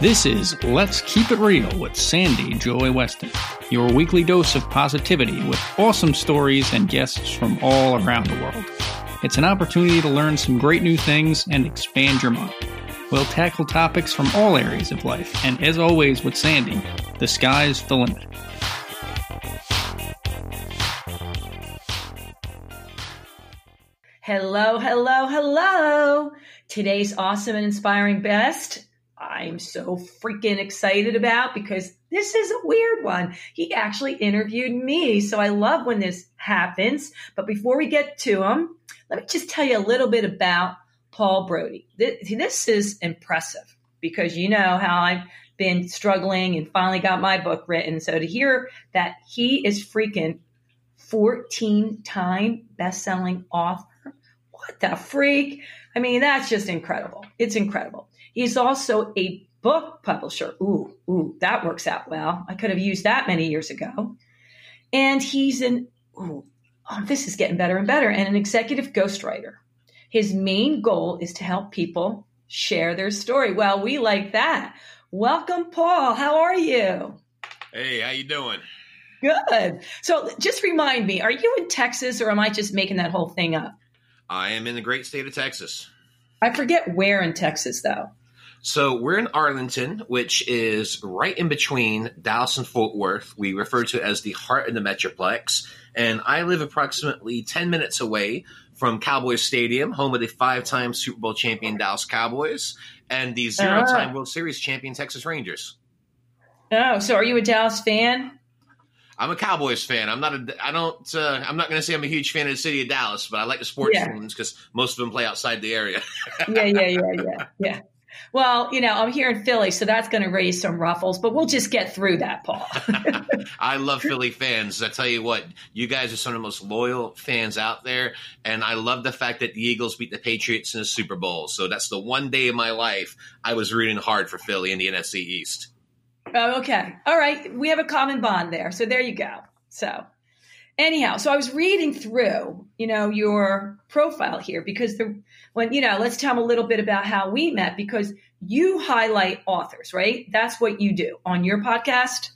This is Let's Keep It Real with Sandy Joy Weston, your weekly dose of positivity with awesome stories and guests from all around the world. It's an opportunity to learn some great new things and expand your mind. We'll tackle topics from all areas of life, and as always with Sandy, the sky's the limit. Hello, hello, hello. Today's awesome and inspiring best. I'm so freaking excited about because this is a weird one. He actually interviewed me. So I love when this happens. But before we get to him, let me just tell you a little bit about Paul Brody. This is impressive because you know how I've been struggling and finally got my book written. So to hear that he is freaking 14 time best selling author what the freak? I mean, that's just incredible. It's incredible. He's also a book publisher. Ooh, ooh, that works out well. I could have used that many years ago. And he's an, ooh, oh, this is getting better and better, and an executive ghostwriter. His main goal is to help people share their story. Well, we like that. Welcome, Paul. How are you? Hey, how you doing? Good. So just remind me, are you in Texas or am I just making that whole thing up? I am in the great state of Texas. I forget where in Texas, though. So we're in Arlington, which is right in between Dallas and Fort Worth. We refer to it as the heart of the Metroplex. And I live approximately 10 minutes away from Cowboys Stadium, home of the five time Super Bowl champion Dallas Cowboys and the zero time World Series champion Texas Rangers. Oh, so are you a Dallas fan? I'm a Cowboys fan. I'm not a. I don't. Uh, I'm not going to say I'm a huge fan of the city of Dallas, but I like the sports yeah. teams because most of them play outside the area. yeah, yeah, yeah, yeah, yeah. Well, you know, I'm here in Philly, so that's going to raise some ruffles, but we'll just get through that, Paul. I love Philly fans. I tell you what, you guys are some of the most loyal fans out there, and I love the fact that the Eagles beat the Patriots in the Super Bowl. So that's the one day of my life I was rooting hard for Philly in the NFC East. Oh, okay. All right. We have a common bond there. So there you go. So anyhow, so I was reading through, you know, your profile here because the when, you know, let's tell them a little bit about how we met because you highlight authors, right? That's what you do on your podcast.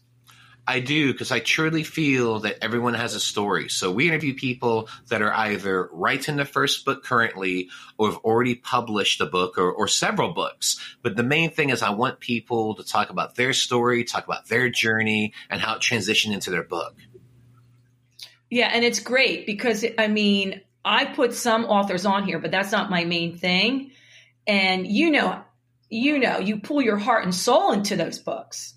I do because I truly feel that everyone has a story. So we interview people that are either writing the first book currently or have already published a book or, or several books. But the main thing is I want people to talk about their story, talk about their journey, and how it transitioned into their book. Yeah, and it's great because I mean, I put some authors on here, but that's not my main thing. And you know, you know, you pull your heart and soul into those books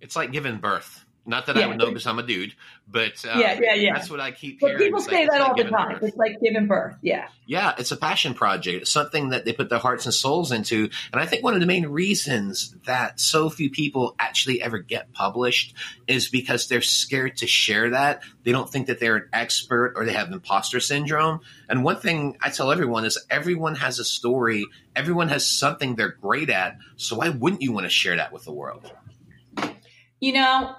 it's like giving birth. Not that yeah. I would know because I'm a dude, but uh, yeah, yeah, yeah. That's what I keep but. People say like, that all like the time. Birth. It's like giving birth. Yeah. Yeah, it's a passion project. It's something that they put their hearts and souls into. And I think one of the main reasons that so few people actually ever get published is because they're scared to share that. They don't think that they're an expert or they have imposter syndrome. And one thing I tell everyone is everyone has a story. Everyone has something they're great at. So why wouldn't you want to share that with the world? You know,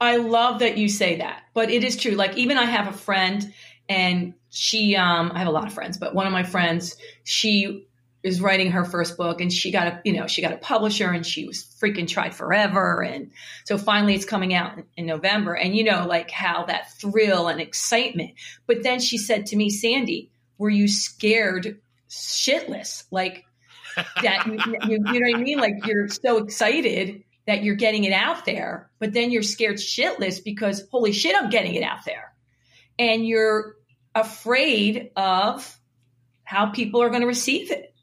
I love that you say that, but it is true. Like even I have a friend and she um I have a lot of friends, but one of my friends, she is writing her first book and she got a you know she got a publisher and she was freaking tried forever. And so finally it's coming out in, in November and you know like how that thrill and excitement. But then she said to me Sandy were you scared shitless? Like that you, you, you know what I mean? Like you're so excited that you're getting it out there, but then you're scared shitless because holy shit, I'm getting it out there. And you're afraid of how people are going to receive it.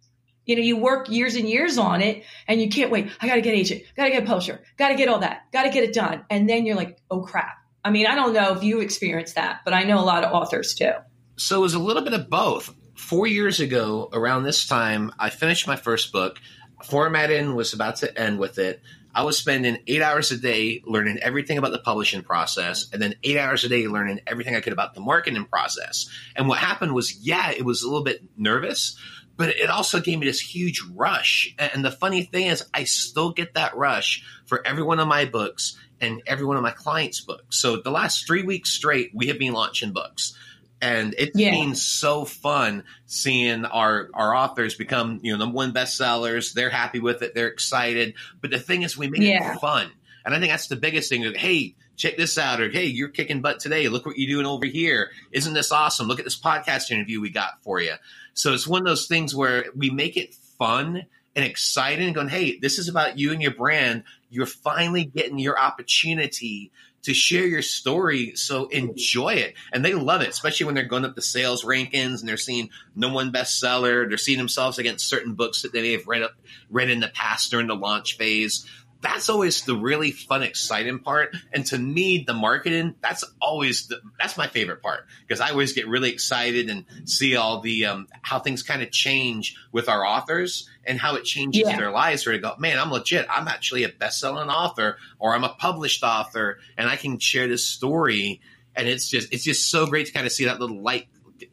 You know, you work years and years on it and you can't wait. I got to get agent, got to get publisher, got to get all that, got to get it done. And then you're like, oh crap. I mean, I don't know if you experienced that, but I know a lot of authors too. So it was a little bit of both. Four years ago, around this time, I finished my first book. Formatting was about to end with it. I was spending eight hours a day learning everything about the publishing process, and then eight hours a day learning everything I could about the marketing process. And what happened was, yeah, it was a little bit nervous, but it also gave me this huge rush. And the funny thing is, I still get that rush for every one of my books and every one of my clients' books. So the last three weeks straight, we have been launching books. And it's Yeah. been so fun seeing our our authors become you know number one bestsellers. They're happy with it. They're excited. But the thing is, we make Yeah. it fun, and I think that's the biggest thing. Like, hey, check this out, or hey, you're kicking butt today. Look what you're doing over here. Isn't this awesome? Look at this podcast interview we got for you. So it's one of those things where we make it fun and exciting, and going, hey, this is about you and your brand. You're finally getting your opportunity to share your story. So enjoy it. And they love it, especially when they're going up the sales rankings and they're seeing no one bestseller. They're seeing themselves against certain books that they may have read up, read in the past during the launch phase. That's always the really fun, exciting part. And to me, the marketing, that's always the, that's my favorite part because I always get really excited and see all the, um, how things kind of change with our authors and how it changes Yeah. their lives where they go, man, I'm legit. I'm actually a best-selling author or I'm a published author and I can share this story. And it's just, it's just so great to kind of see that little light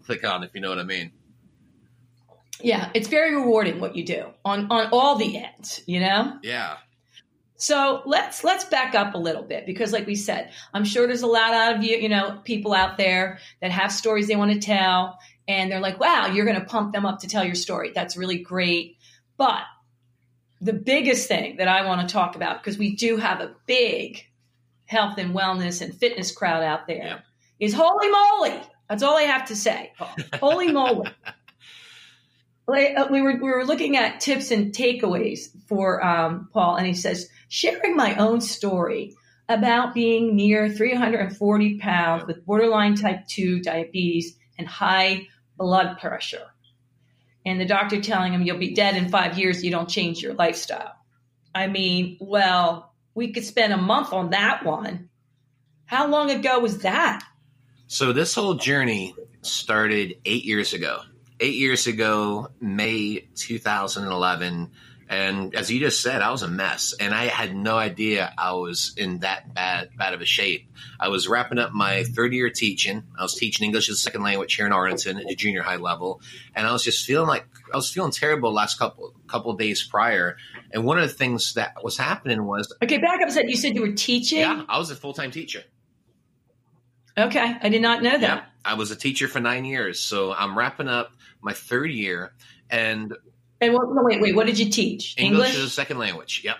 click on, if you know what I mean. Yeah, it's very rewarding what you do on on all the ends, you know? Yeah. So let's let's back up a little bit because, like we said, I'm sure there's a lot of you, you know, people out there that have stories they want to tell, and they're like, "Wow, you're going to pump them up to tell your story. That's really great." But the biggest thing that I want to talk about, because we do have a big health and wellness and fitness crowd out there, is Yeah. holy moly. That's all I have to say. Holy moly. Uh, We were, we were looking at tips and takeaways for um, Paul, and he says, sharing my own story about being near 340 pounds with borderline type 2 diabetes and high blood pressure. And the doctor telling him you'll be dead in five years, you don't change your lifestyle. I mean, well, we could spend a month on that one. How long ago was that? So this whole journey started eight years ago. Eight years ago, May 2011. And as you just said, I was a mess, and I had no idea I was in that bad bad of a shape. I was wrapping up my third year teaching. I was teaching English as a second language here in Arlington at the junior high level, and I was just feeling like I was feeling terrible last couple couple days prior. And one of the things that was happening was, Okay, back up a second. You said you were teaching? yeah, I was a full time teacher. Okay, I did not know that. Yeah, I was a teacher for nine years, so I'm wrapping up my third year, and And what, no, wait, wait, what did you teach? English, English? is a second language. Yep.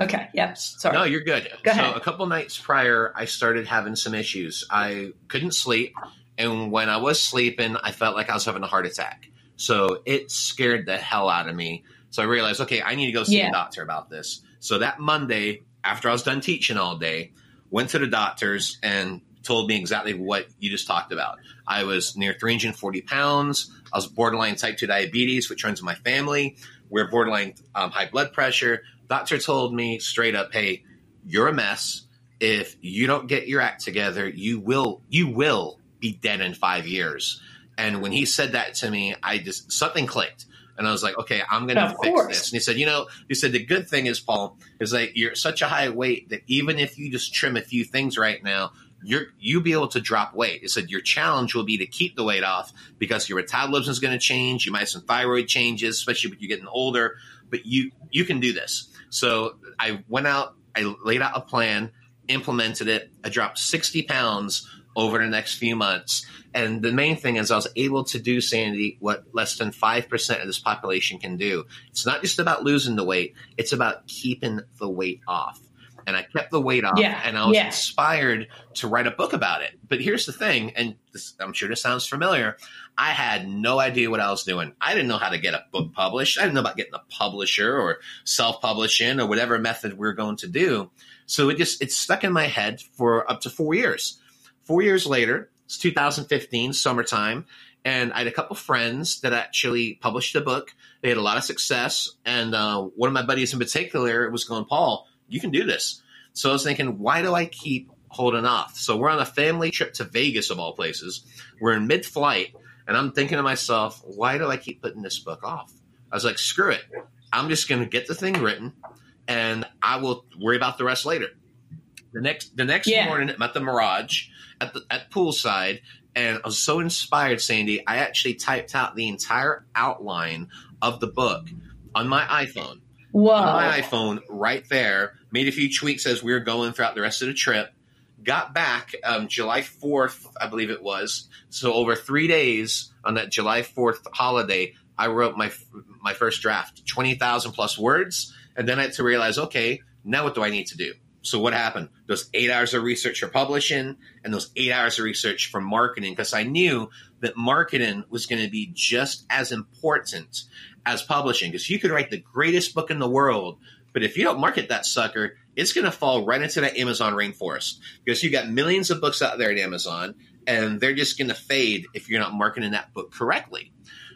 Okay, yep. Sorry. No, you're good. Go so ahead. a couple nights prior, I started having some issues. I couldn't sleep, and when I was sleeping, I felt like I was having a heart attack. So it scared the hell out of me. So I realized, okay, I need to go see Yeah. a doctor about this. So that Monday, after I was done teaching all day, went to the doctors and told me exactly what you just talked about. I was near 340 pounds. I was borderline type 2 diabetes, which runs in my family. We're borderline um, high blood pressure. Doctor told me straight up, hey, you're a mess. If you don't get your act together, you will you will be dead in five years. And when he said that to me, I just something clicked. And I was like, okay, I'm going to fix course. this. And he said, you know, he said, the good thing is, Paul, is that you're such a high weight that even if you just trim a few things right now, you're, you'll be able to drop weight. He said, your challenge will be to keep the weight off because your metabolism is going to change. You might have some thyroid changes, especially when you're getting older, but you, you can do this. So I went out, I laid out a plan, implemented it. I dropped 60 pounds over the next few months. And the main thing is I was able to do, Sandy, what less than 5% of this population can do. It's not just about losing the weight, it's about keeping the weight off. And I kept the weight off, Yeah, and I was yeah. inspired to write a book about it. But here's the thing, and this, I'm sure this sounds familiar. I had no idea what I was doing. I didn't know how to get a book published. I didn't know about getting a publisher or self-publishing or whatever method we are going to do. So it just it stuck in my head for up to four years. Four years later, it's 2015, summertime, and I had a couple friends that actually published a book. They had a lot of success, and uh, one of my buddies in particular was going, "Paul, you can do this." So I was thinking, why do I keep holding off? So we're on a family trip to Vegas, of all places. We're in mid-flight, and I'm thinking to myself, why do I keep putting this book off? I was like, screw it. I'm just going to get the thing written, and I will worry about the rest later. The next the next Yeah. morning, I'm at the Mirage at the at poolside, and I was so inspired, Sandy. I actually typed out the entire outline of the book on my iPhone. Whoa. On my iPhone, right there. Made a few tweaks as we were going throughout the rest of the trip. got back um, July 4th, I believe it was. So over three days on that July 4th holiday, I wrote my my first draft, 20,000 plus words. And then I had to realize, okay, now what do I need to do? So what happened? Those eight hours of research for publishing and those eight hours of research for marketing, because I knew that marketing was going to be just as important as publishing. Because you could write the greatest book in the world, but if you don't market that sucker, it's going to fall right into that Amazon rainforest. Because you've got millions of books out there at Amazon, and they're just going to fade if you're not marketing that book correctly.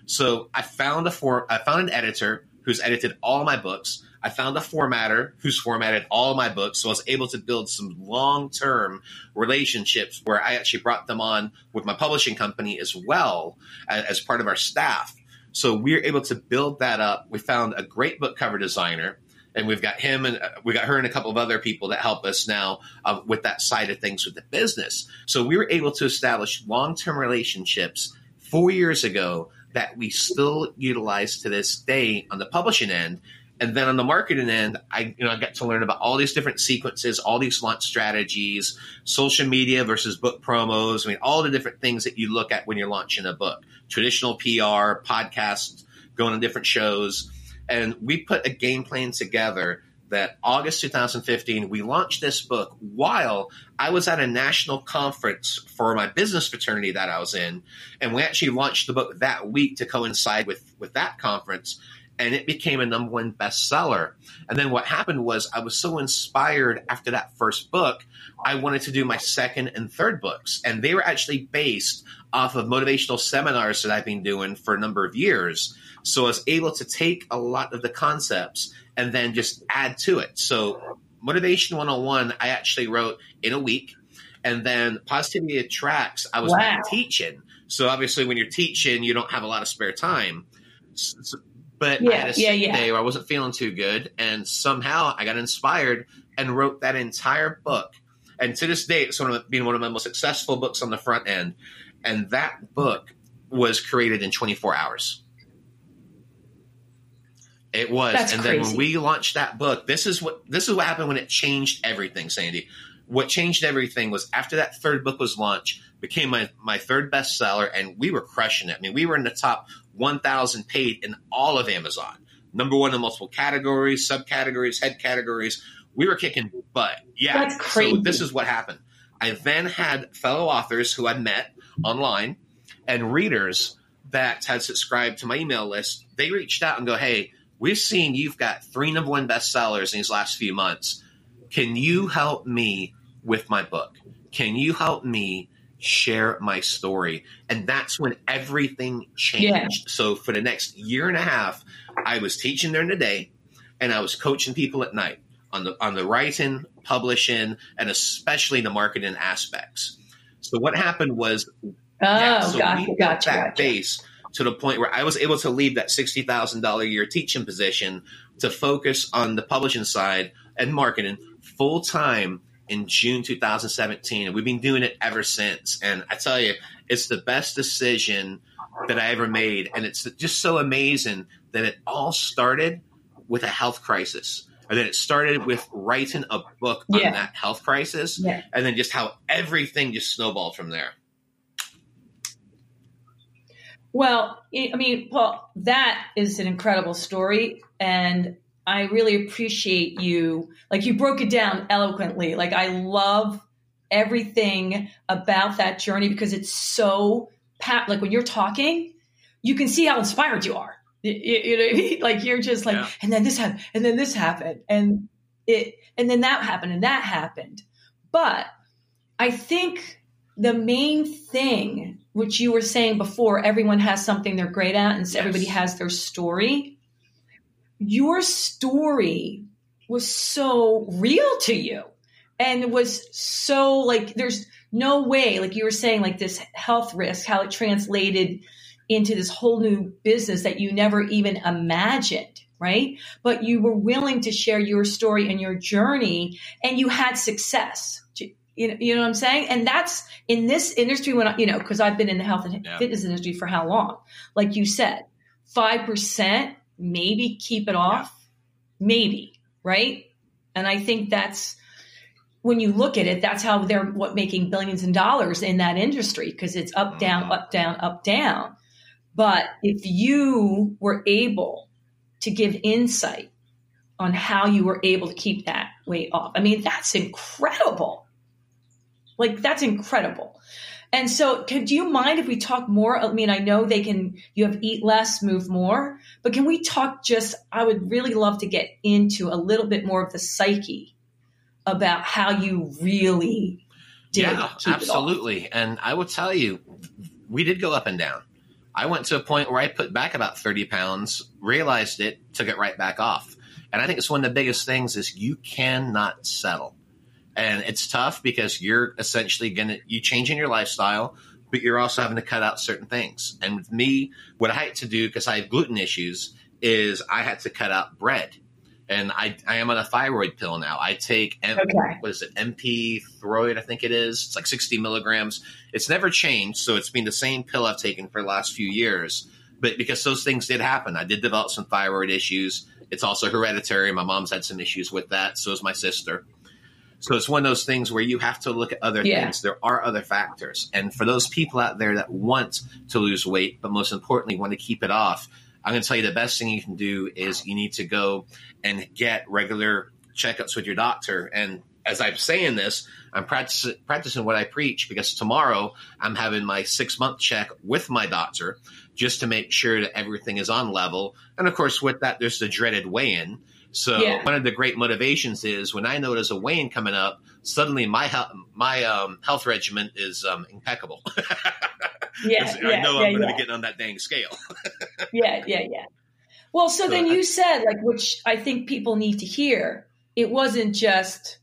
So I found a form, I found an editor who's edited all my books. I found a formatter who's formatted all my books. So I was able to build some long term relationships where I actually brought them on with my publishing company as well as, as part of our staff. So we were able to build that up. We found a great book cover designer and we've got him and uh, we got her and a couple of other people that help us now uh, with that side of things with the business. So we were able to establish long term relationships four years ago that we still utilize to this day on the publishing end. And then on the marketing end, I you know I got to learn about all these different sequences, all these launch strategies, social media versus book promos. I mean, all the different things that you look at when you're launching a book, traditional PR, podcasts, going on different shows, and we put a game plan together. That August 2015, we launched this book while I was at a national conference for my business fraternity that I was in, and we actually launched the book that week to coincide with with that conference and it became a number one bestseller. And then what happened was I was so inspired after that first book, I wanted to do my second and third books. And they were actually based off of motivational seminars that I've been doing for a number of years. So I was able to take a lot of the concepts and then just add to it. So Motivation 101, I actually wrote in a week. And then Positivity Attracts, I was wow. teaching. So obviously, when you're teaching, you don't have a lot of spare time. So, but yeah, I had a yeah, yeah. day where I wasn't feeling too good, and somehow I got inspired and wrote that entire book. And to this day, it's one of being one of my most successful books on the front end. And that book was created in 24 hours. It was, That's and crazy. then when we launched that book, this is what this is what happened when it changed everything, Sandy. What changed everything was after that third book was launched, became my my third bestseller, and we were crushing it. I mean, we were in the top 1,000 paid in all of Amazon. Number one in multiple categories, subcategories, head categories. We were kicking butt. Yeah. That's crazy. So this is what happened. I then had fellow authors who I met online and readers that had subscribed to my email list. They reached out and go, Hey, we've seen you've got three number one bestsellers in these last few months. Can you help me with my book? Can you help me share my story. And that's when everything changed. Yeah. So for the next year and a half, I was teaching during the day and I was coaching people at night on the on the writing, publishing, and especially the marketing aspects. So what happened was Oh, yeah, so gotcha, we gotcha, that gotcha. base to the point where I was able to leave that sixty thousand dollar year teaching position to focus on the publishing side and marketing full time in June 2017, and we've been doing it ever since. And I tell you, it's the best decision that I ever made, and it's just so amazing that it all started with a health crisis. And then it started with writing a book on yeah. that health crisis, yeah. and then just how everything just snowballed from there. Well, I mean, Paul, that is an incredible story. And I really appreciate you. Like you broke it down eloquently. Like I love everything about that journey because it's so pat. like when you're talking, you can see how inspired you are. You, you know, I mean? like you're just like, yeah. and then this happened, and then this happened, and it, and then that happened, and that happened. But I think the main thing, which you were saying before, everyone has something they're great at, and yes. everybody has their story. Your story was so real to you and was so like there's no way like you were saying like this health risk how it translated into this whole new business that you never even imagined right? But you were willing to share your story and your journey and you had success you know, you know what i'm saying and that's in this industry when I, you know because i've been in the health and yeah. fitness industry for how long like you said 5% maybe keep it off, yeah. maybe, right? And I think that's when you look at it, that's how they're what making billions in dollars in that industry because it's up, down, Mm-hmm. up, down, up, down. But if you were able to give insight on how you were able to keep that weight off, I mean, that's incredible. Like that's incredible. And so, can, do you mind if we talk more? I mean, I know they can, you have eat less, move more, but can we talk just, I would really love to get into a little bit more of the psyche about how you really did yeah, keep it off. absolutely. And I will tell you, we did go up and down. I went to a point where I put back about 30 pounds, realized it, took it right back off. And I think it's one of the biggest things is you cannot settle. And it's tough because you're essentially going to, you changing your lifestyle, but you're also having to cut out certain things. And with me, what I had to do, because I have gluten issues, is I had to cut out bread. And I, I am on a thyroid pill now. I take, M- Okay. what is it, NP Thyroid, I think it is. It's like 60 milligrams. It's never changed. So it's been the same pill I've taken for the last few years. But because those things did happen, I did develop some thyroid issues. It's also hereditary. My mom's had some issues with that. So is my sister. So it's one of those things where you have to look at other Yeah. things. There are other factors. And for those people out there that want to lose weight, but most importantly, want to keep it off, I'm going to tell you the best thing you can do is you need to go and get regular checkups with your doctor. And as I'm saying this, I'm practicing, practicing what I preach because tomorrow I'm having my six month check with my doctor just to make sure that everything is on level. And of course, with that, there's the dreaded weigh in. So Yeah. one of the great motivations is when I know there's a weigh in coming up, suddenly my health, my um, health regimen is um, impeccable. Yeah, yeah, I know yeah, I'm going to yeah. be getting on that dang scale. yeah, yeah, yeah. Well, so So then I- you said, like, which I think people need to hear, it wasn't just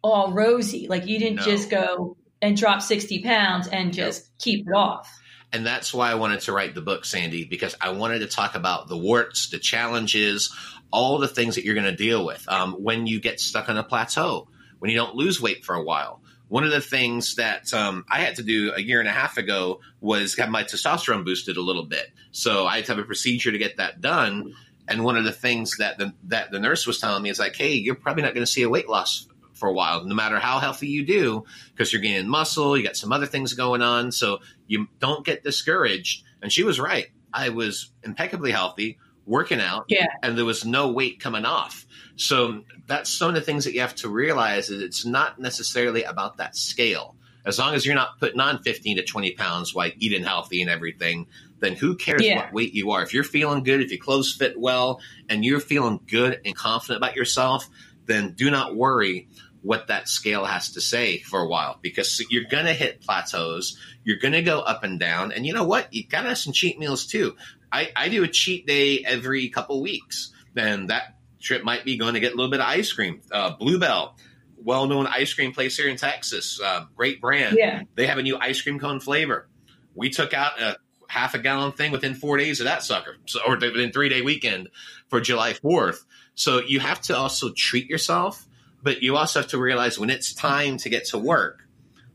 all rosy. Like, you didn't No. just go and drop 60 pounds and just keep it off. And that's why I wanted to write the book, Sandy, because I wanted to talk about the warts, the challenges, all the things that you're going to deal with um, when you get stuck on a plateau, when you don't lose weight for a while. One of the things that um, I had to do a year and a half ago was have my testosterone boosted a little bit. So I had to have a procedure to get that done. And one of the things that the, that the nurse was telling me is like, hey, you're probably not going to see a weight loss for a while, no matter how healthy you do, because you're gaining muscle, you got some other things going on. So you don't get discouraged. And she was right. I was impeccably healthy, working out, Yeah. and there was no weight coming off. So that's some of the things that you have to realize is it's not necessarily about that scale. As long as you're not putting on 15 to 20 pounds while eating healthy and everything, then who cares Yeah. what weight you are? If you're feeling good, if your clothes fit well, and you're feeling good and confident about yourself, then do not worry what that scale has to say for a while because you're going to hit plateaus. You're going to go up and down. And you know what? You got to have some cheat meals too. I, I do a cheat day every couple weeks. Then that trip might be going to get a little bit of ice cream. Uh, Blue Bell, well known ice cream place here in Texas, uh, great brand. Yeah. They have a new ice cream cone flavor. We took out a half a gallon thing within four days of that sucker, so, or within three day weekend for July 4th. So you have to also treat yourself, but you also have to realize when it's time to get to work,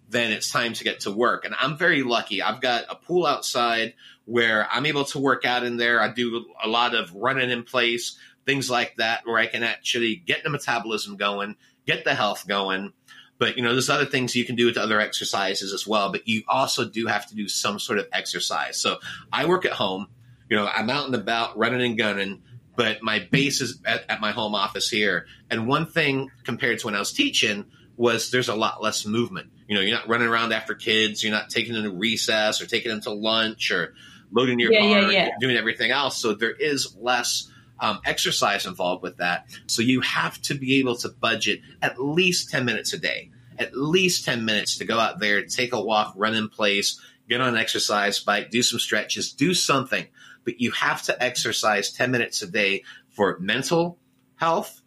then it's time to get to work. And I'm very lucky. I've got a pool outside where I'm able to work out in there. I do a lot of running in place, things like that, where I can actually get the metabolism going, get the health going. But you know, there's other things you can do with other exercises as well. But you also do have to do some sort of exercise. So I work at home. You know, I'm out and about running and gunning, but my base is at, at my home office here. And one thing compared to when I was teaching was there's a lot less movement. You know, you're not running around after kids. You're not taking them to recess or taking them to lunch or loading your Yeah, car, yeah, yeah. doing everything else. So there is less um, exercise involved with that. So you have to be able to budget at least 10 minutes a day, at least 10 minutes to go out there, take a walk, run in place, get on an exercise bike, do some stretches, do something. But you have to exercise 10 minutes a day for mental health,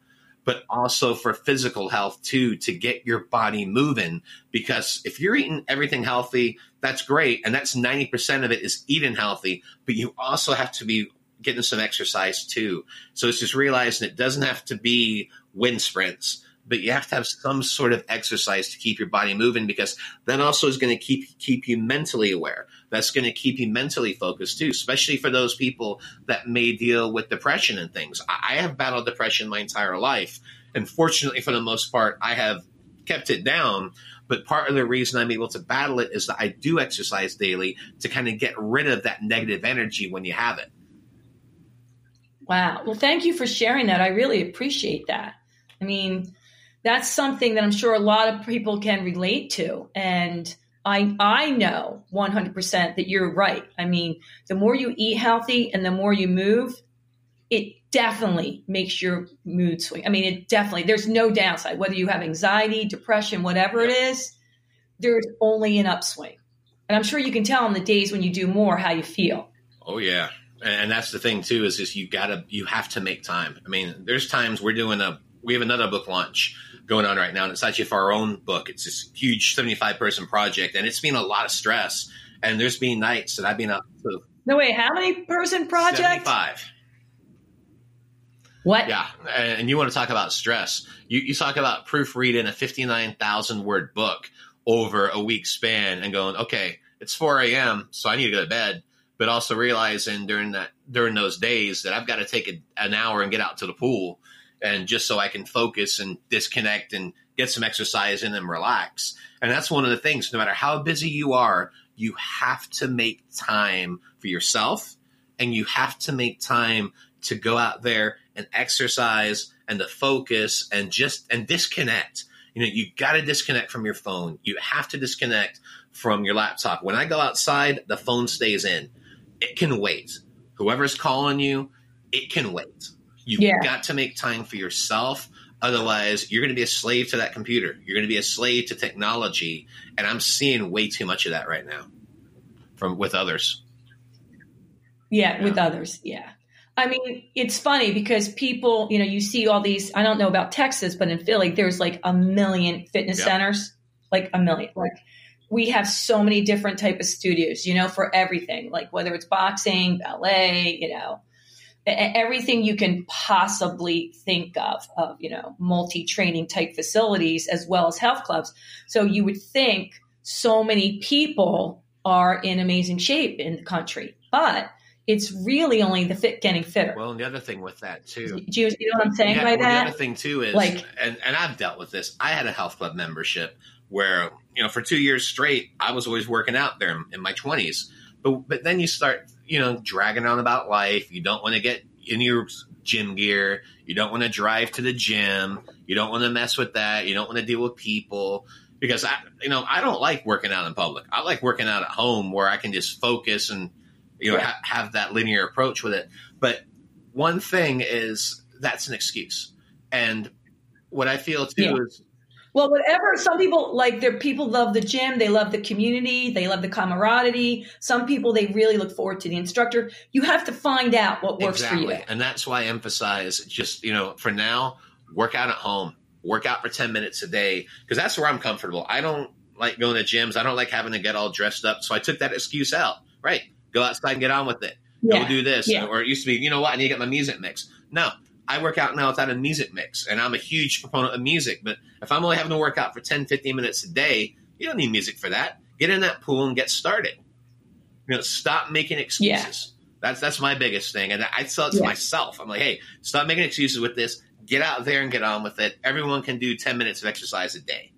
but also for physical health too, to get your body moving. Because if you're eating everything healthy, that's great. And that's 90% of it is eating healthy, but you also have to be getting some exercise too. So it's just realizing it doesn't have to be wind sprints, but you have to have some sort of exercise to keep your body moving because that also is going to keep keep you mentally aware. That's going to keep you mentally focused too, especially for those people that may deal with depression and things. I have battled depression my entire life, and fortunately, for the most part, I have kept it down. But part of the reason I'm able to battle it is that I do exercise daily to kind of get rid of that negative energy when you have it. Wow. Well, thank you for sharing that. I really appreciate that. I mean, that's something that I'm sure a lot of people can relate to. And I I know 100% that you're right. I mean, the more you eat healthy and the more you move, it definitely makes your mood swing. I mean, it definitely there's no downside whether you have anxiety, depression, whatever it is, there's only an upswing. And I'm sure you can tell on the days when you do more how you feel. Oh yeah. And that's the thing too is just you got to you have to make time. I mean, there's times we're doing a we have another book launch going on right now, and it's actually for our own book. It's this huge 75 person project, and it's been a lot of stress. And there's been nights that I've been up to. No, wait, how many person project? 75. What? Yeah. And you want to talk about stress. You, you talk about proofreading a 59,000 word book over a week span and going, okay, it's 4 a.m., so I need to go to bed. But also realizing during that during those days that I've got to take a, an hour and get out to the pool and just so I can focus and disconnect and get some exercise in and relax. And that's one of the things, no matter how busy you are, you have to make time for yourself and you have to make time to go out there and exercise and to focus and just and disconnect. You know, you got to disconnect from your phone. You have to disconnect from your laptop. When I go outside, the phone stays in. It can wait. Whoever's calling you, it can wait. You've yeah. got to make time for yourself. Otherwise, you're going to be a slave to that computer. You're going to be a slave to technology. And I'm seeing way too much of that right now from with others. Yeah, yeah. with others. Yeah. I mean, it's funny because people, you know, you see all these, I don't know about Texas, but in Philly, there's like a million fitness yeah. centers, like a million. Like we have so many different type of studios, you know, for everything, like whether it's boxing, ballet, you know, everything you can possibly think of, of, you know, multi training type facilities as well as health clubs. So you would think so many people are in amazing shape in the country, but it's really only the fit getting fitter. Well, and the other thing with that too, do you, you know what I'm saying yeah, by well, that? The other thing too is like, and, and I've dealt with this. I had a health club membership where you know for two years straight, I was always working out there in my 20s. But but then you start you know dragging on about life. You don't want to get in your gym gear. You don't want to drive to the gym. You don't want to mess with that. You don't want to deal with people because I, you know, I don't like working out in public. I like working out at home where I can just focus and you know yeah. ha- have that linear approach with it. But one thing is that's an excuse, and what I feel too yeah. is. Well, whatever. Some people like their people love the gym. They love the community. They love the camaraderie. Some people they really look forward to the instructor. You have to find out what works exactly. for you. And that's why I emphasize just you know for now work out at home. Work out for ten minutes a day because that's where I'm comfortable. I don't like going to gyms. I don't like having to get all dressed up. So I took that excuse out. Right. Go outside and get on with it. Yeah. Go do this. Yeah. Or it used to be, you know what, I need to get my music mix. No. I work out now without a music mix, and I'm a huge proponent of music. But if I'm only having to work out for 10, 15 minutes a day, you don't need music for that. Get in that pool and get started. You know, stop making excuses. Yeah. That's that's my biggest thing, and I tell it to yeah. myself. I'm like, hey, stop making excuses with this. Get out there and get on with it. Everyone can do 10 minutes of exercise a day.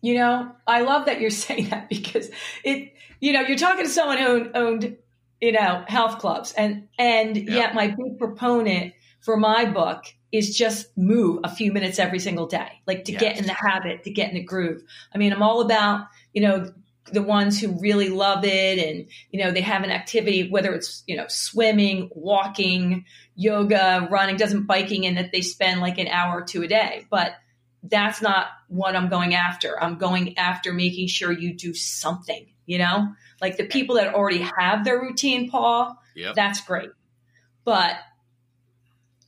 You know, I love that you're saying that because it you know, you're talking to someone who owned, you know, health clubs, and and yeah. yet my big proponent for my book is just move a few minutes every single day, like to yes. get in the habit, to get in the groove. I mean, I'm all about you know the ones who really love it and you know they have an activity whether it's you know swimming walking yoga running doesn't biking and that they spend like an hour or two a day but that's not what i'm going after i'm going after making sure you do something you know, like the people that already have their routine, Paul, yep. that's great. But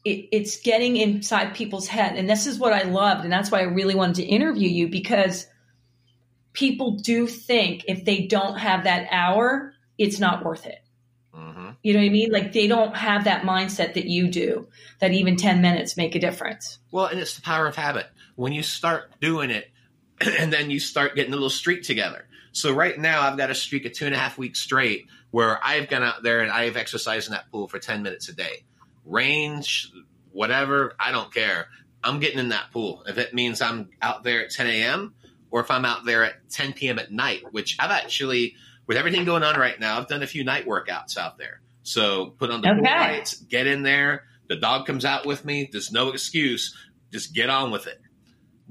it, it's getting inside people's head. And this is what I loved. And that's why I really wanted to interview you because people do think if they don't have that hour, it's not worth it. Mm-hmm. You know what I mean? Like they don't have that mindset that you do, that even 10 minutes make a difference. Well, and it's the power of habit. When you start doing it and then you start getting a little streak together, so right now I've got a streak of two and a half weeks straight where I've gone out there and I've exercised in that pool for 10 minutes a day. Range, whatever, I don't care. I'm getting in that pool. If it means I'm out there at 10 a.m. or if I'm out there at 10 p.m. at night, which I've actually, with everything going on right now, I've done a few night workouts out there. So put on the pool Okay. lights, get in there. The dog comes out with me. There's no excuse. Just get on with it.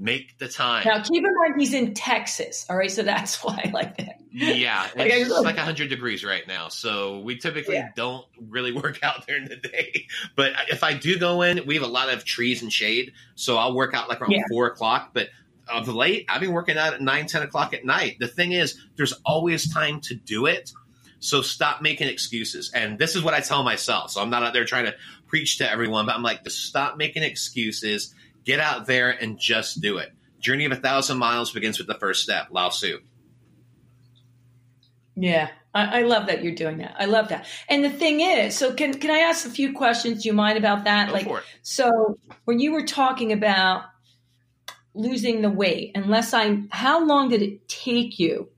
Make the time. Now, keep in mind he's in Texas. All right, so that's why I like that. Yeah, Like, it's love- like 100 degrees right now. So we typically Yeah. don't really work out during the day. But if I do go in, we have a lot of trees and shade. So I'll work out like around Yeah. 4 o'clock. But of late, I've been working out at 9, 10 o'clock at night. The thing is, there's always time to do it. So stop making excuses. And this is what I tell myself. So I'm not out there trying to preach to everyone, but I'm like, just stop making excuses. Get out there and just do it. Journey of a thousand miles begins with the first step. Lao Tzu. Yeah, I, I love that you're doing that. I love that. And the thing is, so can can I ask a few questions? Do you mind about that? Go like, so when you were talking about losing the weight, unless I'm, how long did it take you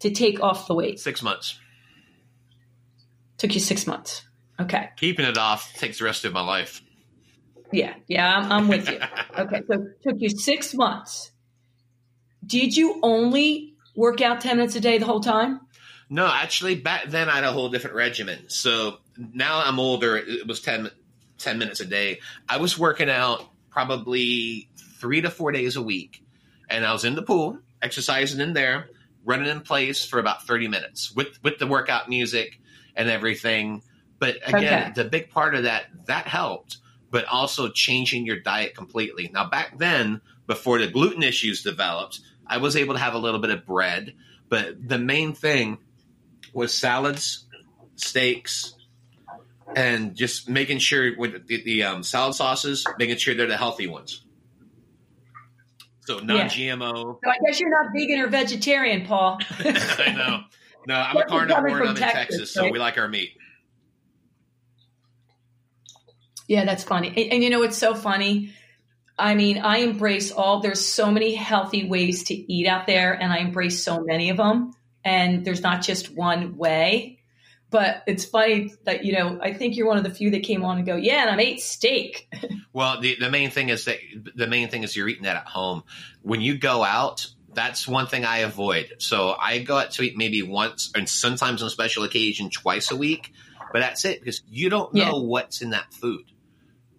to take off the weight? Six months. Took you six months. Okay. Keeping it off takes the rest of my life. Yeah, yeah, I'm, I'm with you. Okay, so it took you six months. Did you only work out 10 minutes a day the whole time? No, actually, back then I had a whole different regimen. So now I'm older. It was 10, 10 minutes a day. I was working out probably three to four days a week. And I was in the pool, exercising in there, running in place for about 30 minutes with, with the workout music and everything. But again, Okay. the big part of that, that helped, but also changing your diet completely. Now, back then, before the gluten issues developed, I was able to have a little bit of bread, but the main thing was salads, steaks, and just making sure with the, the um, salad sauces, making sure they're the healthy ones. So non-GMO. So I guess you're not vegan or vegetarian, Paul. I know. No, I'm a carnivore and from I'm in Texas, Texas, so right? we like our meat. Yeah, that's funny. And, and you know, it's so funny. I mean, I embrace all, there's so many healthy ways to eat out there, and I embrace so many of them. And there's not just one way. But it's funny that, you know, I think you're one of the few that came on and go, yeah, and I ate steak. Well, the, the main thing is that the main thing is you're eating that at home. When you go out, that's one thing I avoid. So I go out to eat maybe once, and sometimes on special occasion, twice a week. But that's it because you don't know Yeah. what's in that food.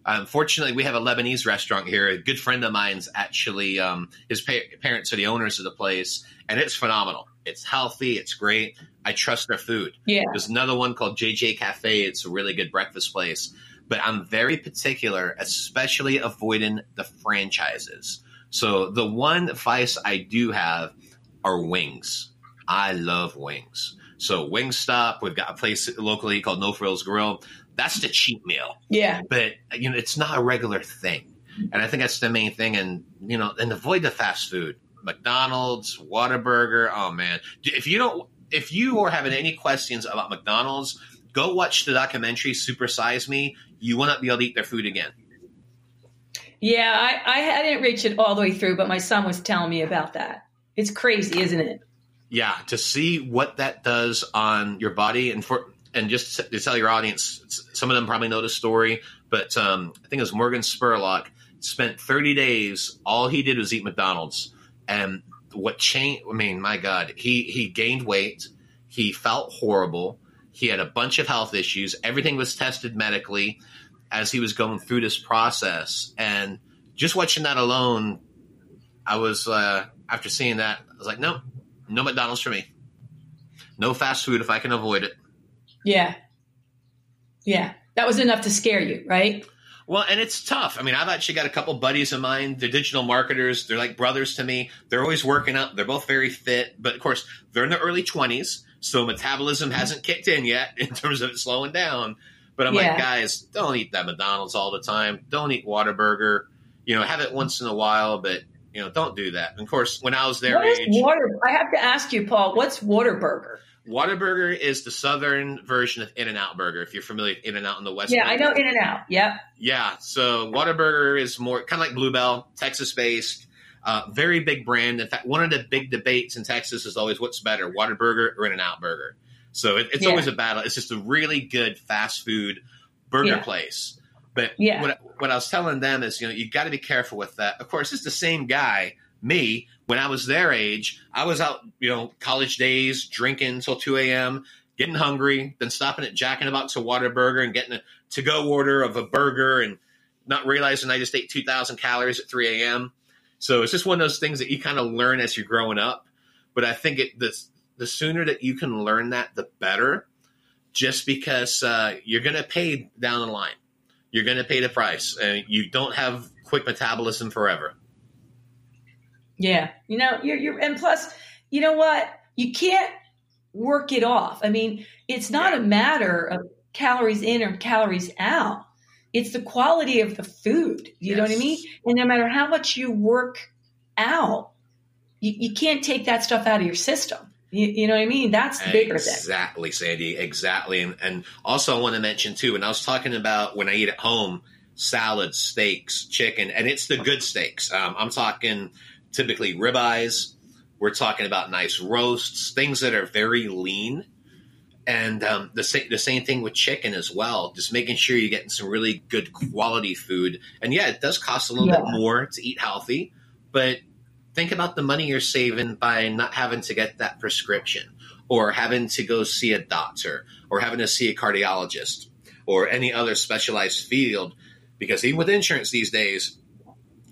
Unfortunately, we have a Lebanese restaurant here. A good friend of mine's actually, um, his pa- parents are the owners of the place, and it's phenomenal. It's healthy. It's great. I trust their food. Yeah. There's another one called JJ Cafe. It's a really good breakfast place. But I'm very particular, especially avoiding the franchises. So the one vice I do have are wings. I love wings. So Wingstop, we've got a place locally called No Frills Grill. That's the cheap meal Yeah. but you know it's not a regular thing and i think that's the main thing and you know and avoid the fast food mcdonald's Whataburger. oh man if you don't if you are having any questions about mcdonald's go watch the documentary super size me you will not be able to eat their food again Yeah. I, I, I didn't reach it all the way through, but my son was telling me about that. It's crazy, isn't it? yeah to see what that does on your body and for and just to tell your audience some of them probably know the story but um, i think it was morgan spurlock spent 30 days all he did was eat mcdonald's. And what changed i mean my god he he gained weight he felt horrible he had a bunch of health issues everything was tested medically as he was going through this process. And just watching that alone i was uh, after seeing that i was like no no mcdonald's for me. No fast food if i can avoid it Yeah. Yeah. That was enough to scare you, right? Well, and it's tough. I mean, I've actually got a couple buddies of mine. They're digital marketers. They're like brothers to me. They're always working out. They're both very fit, but of course, they're in their early twenties, so metabolism hasn't kicked in yet in terms of it slowing down. But I'm Yeah. like, guys, don't eat that McDonald's all the time. Don't eat Whataburger. You know, have it once in a while, but you know, don't do that. And of course, when I was their What age, water? I have to ask you, Paul, what's Waterburger? Whataburger is the southern version of In and Out Burger. If you're familiar with In and Out in the West, Yeah, I know In and Out. Yep. Yeah, so Whataburger is more kind of like Blue Bell, Texas based, uh, very big brand. In fact, one of the big debates in Texas is always what's better, Whataburger or In and Out Burger. So it, it's Yeah. always a battle. It's just a really good fast food burger Yeah. place. But Yeah. what, what I was telling them is, you know, you got to be careful with that. Of course, it's the same guy, me, when I was their age. I was out, you know, college days, drinking until 2 a.m., getting hungry, then stopping at Jack in the Box of Whataburger and getting a to go order of a burger and not realizing I just ate 2,000 calories at 3 a.m. So it's just one of those things that you kind of learn as you're growing up. But I think it the, the sooner that you can learn that, the better, just because uh, you're going to pay down the line. You're going to pay the price. And you don't have quick metabolism forever. Yeah. You know, you're, you're, and plus, you know what? You can't work it off. I mean, it's not Yeah. a matter of calories in or calories out. It's the quality of the food. You know what I mean? And no matter how much you work out, you, you can't take that stuff out of your system. You, you know what I mean? That's the bigger thing. Exactly, Sandy. Exactly. And, and also, I want to mention too, when I was talking about when I eat at home, salads, steaks, chicken, and it's the good steaks. Um, I'm talking typically ribeyes. We're talking about nice roasts, things that are very lean. And um, the, sa- the same thing with chicken as well. Just making sure you're getting some really good quality food. And yeah, it does cost a little Yeah. bit more to eat healthy, but think about the money you're saving by not having to get that prescription or having to go see a doctor or having to see a cardiologist or any other specialized field because even with insurance these days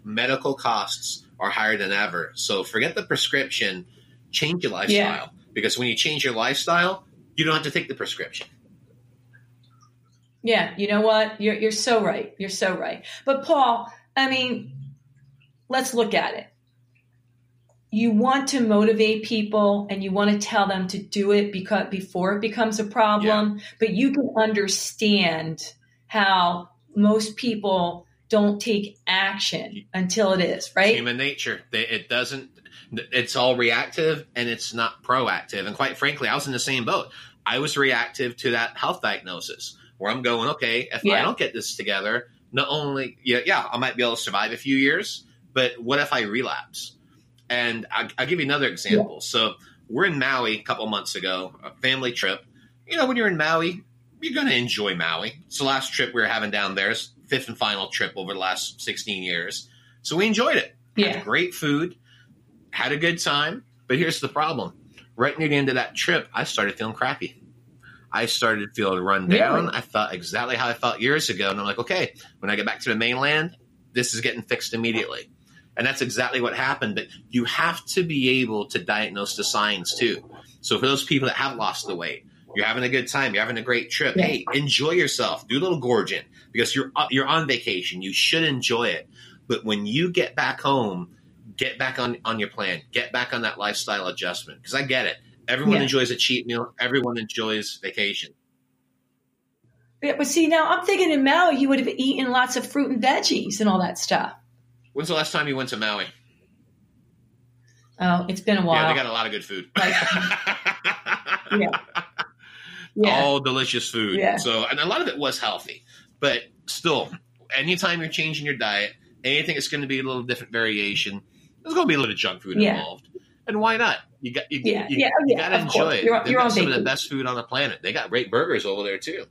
medical costs are higher than ever so forget the prescription change your lifestyle Yeah. because when you change your lifestyle you don't have to take the prescription Yeah, you know what? You're you're so right. You're so right. But Paul, I mean, let's look at it. You want to motivate people and you want to tell them to do it because before it becomes a problem, but you can understand how most people don't take action until it is, right? human nature. It doesn't it's all reactive and it's not proactive. And quite frankly i was in the same boat. I was reactive to that health diagnosis where i'm going okay if i don't get this together not only yeah, yeah i might be able to survive a few years but what if i relapse? And I, i'll give you another example. So we're in maui a couple months ago a family trip. You know when you're in maui you're going to enjoy maui. It's the last trip we were having down there. It's fifth and final trip over the last 16 years so we enjoyed it Yeah. great food, had a good time. But here's the problem: right near the end of that trip, I started feeling crappy. I started feeling run down. Really? I felt exactly how I felt years ago, and I'm like, okay, when I get back to the mainland, this is getting fixed immediately. And that's exactly what happened. But you have to be able to diagnose the signs too. So for those people that have lost the weight, you're having a good time, you're having a great trip. Yeah. Hey, enjoy yourself. Do a little gorging because you're uh, you're on vacation. You should enjoy it. But when you get back home, get back on on your plan. Get back on that lifestyle adjustment because I get it. Everyone Yeah. enjoys a cheat meal. Everyone enjoys vacation. Yeah, but see, now I'm thinking in Maui, you would have eaten lots of fruit and veggies and all that stuff. When's the last time you went to Maui? Oh, it's been a while. Yeah, they got a lot of good food. Like- Yeah. yeah. All delicious food. Yeah. So, and a lot of it was healthy, but still, anytime you're changing your diet, anything that's going to be a little different variation, there's going to be a little junk food Yeah. involved. And why not? You got you, Yeah, you, yeah, you yeah, got to enjoy course. it. You're- They've you're got some of the best food on the planet. They got great burgers over there too.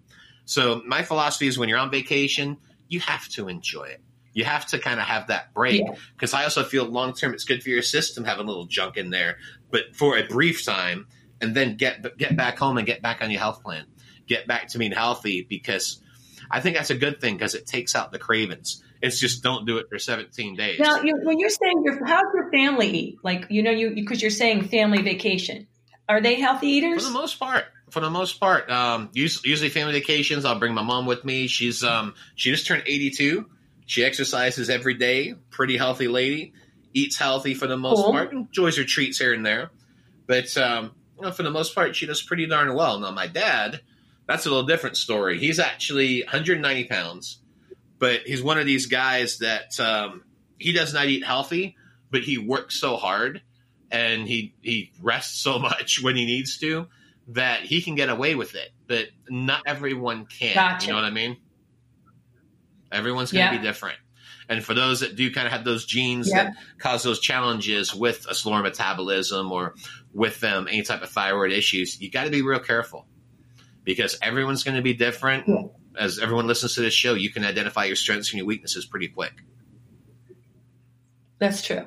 So my philosophy is when you're on vacation, you have to enjoy it. You have to kind of have that break because I also feel long term it's good for your system having a little junk in there, but for a brief time, and then get get back home and get back on your health plan, get back to being healthy because I think that's a good thing because it takes out the cravings. It's just don't do it for 17 days. Now, you, when you're saying your, how's your family eat? Like, you know, you because you're saying family vacation. Are they healthy eaters? For the most part, for the most part, um, usually, usually family vacations, I'll bring my mom with me. She's um, she just turned 82. She exercises every day. Pretty healthy lady. Eats healthy for the most Cool. part. Enjoys her treats here and there, but um, you know, for the most part, she does pretty darn well. Now, my dad, that's a little different story. He's actually 190 pounds, but he's one of these guys that um, he does not eat healthy, but he works so hard and he he rests so much when he needs to that he can get away with it. But not everyone can. Gotcha. You know what I mean? Everyone's going to Yeah. be different. And for those that do kind of have those genes Yeah. that cause those challenges with a slower metabolism or with them any type of thyroid issues, you got to be real careful because everyone's going to be different. Yeah. as everyone listens to this show, you can identify your strengths and your weaknesses pretty quick. That's true.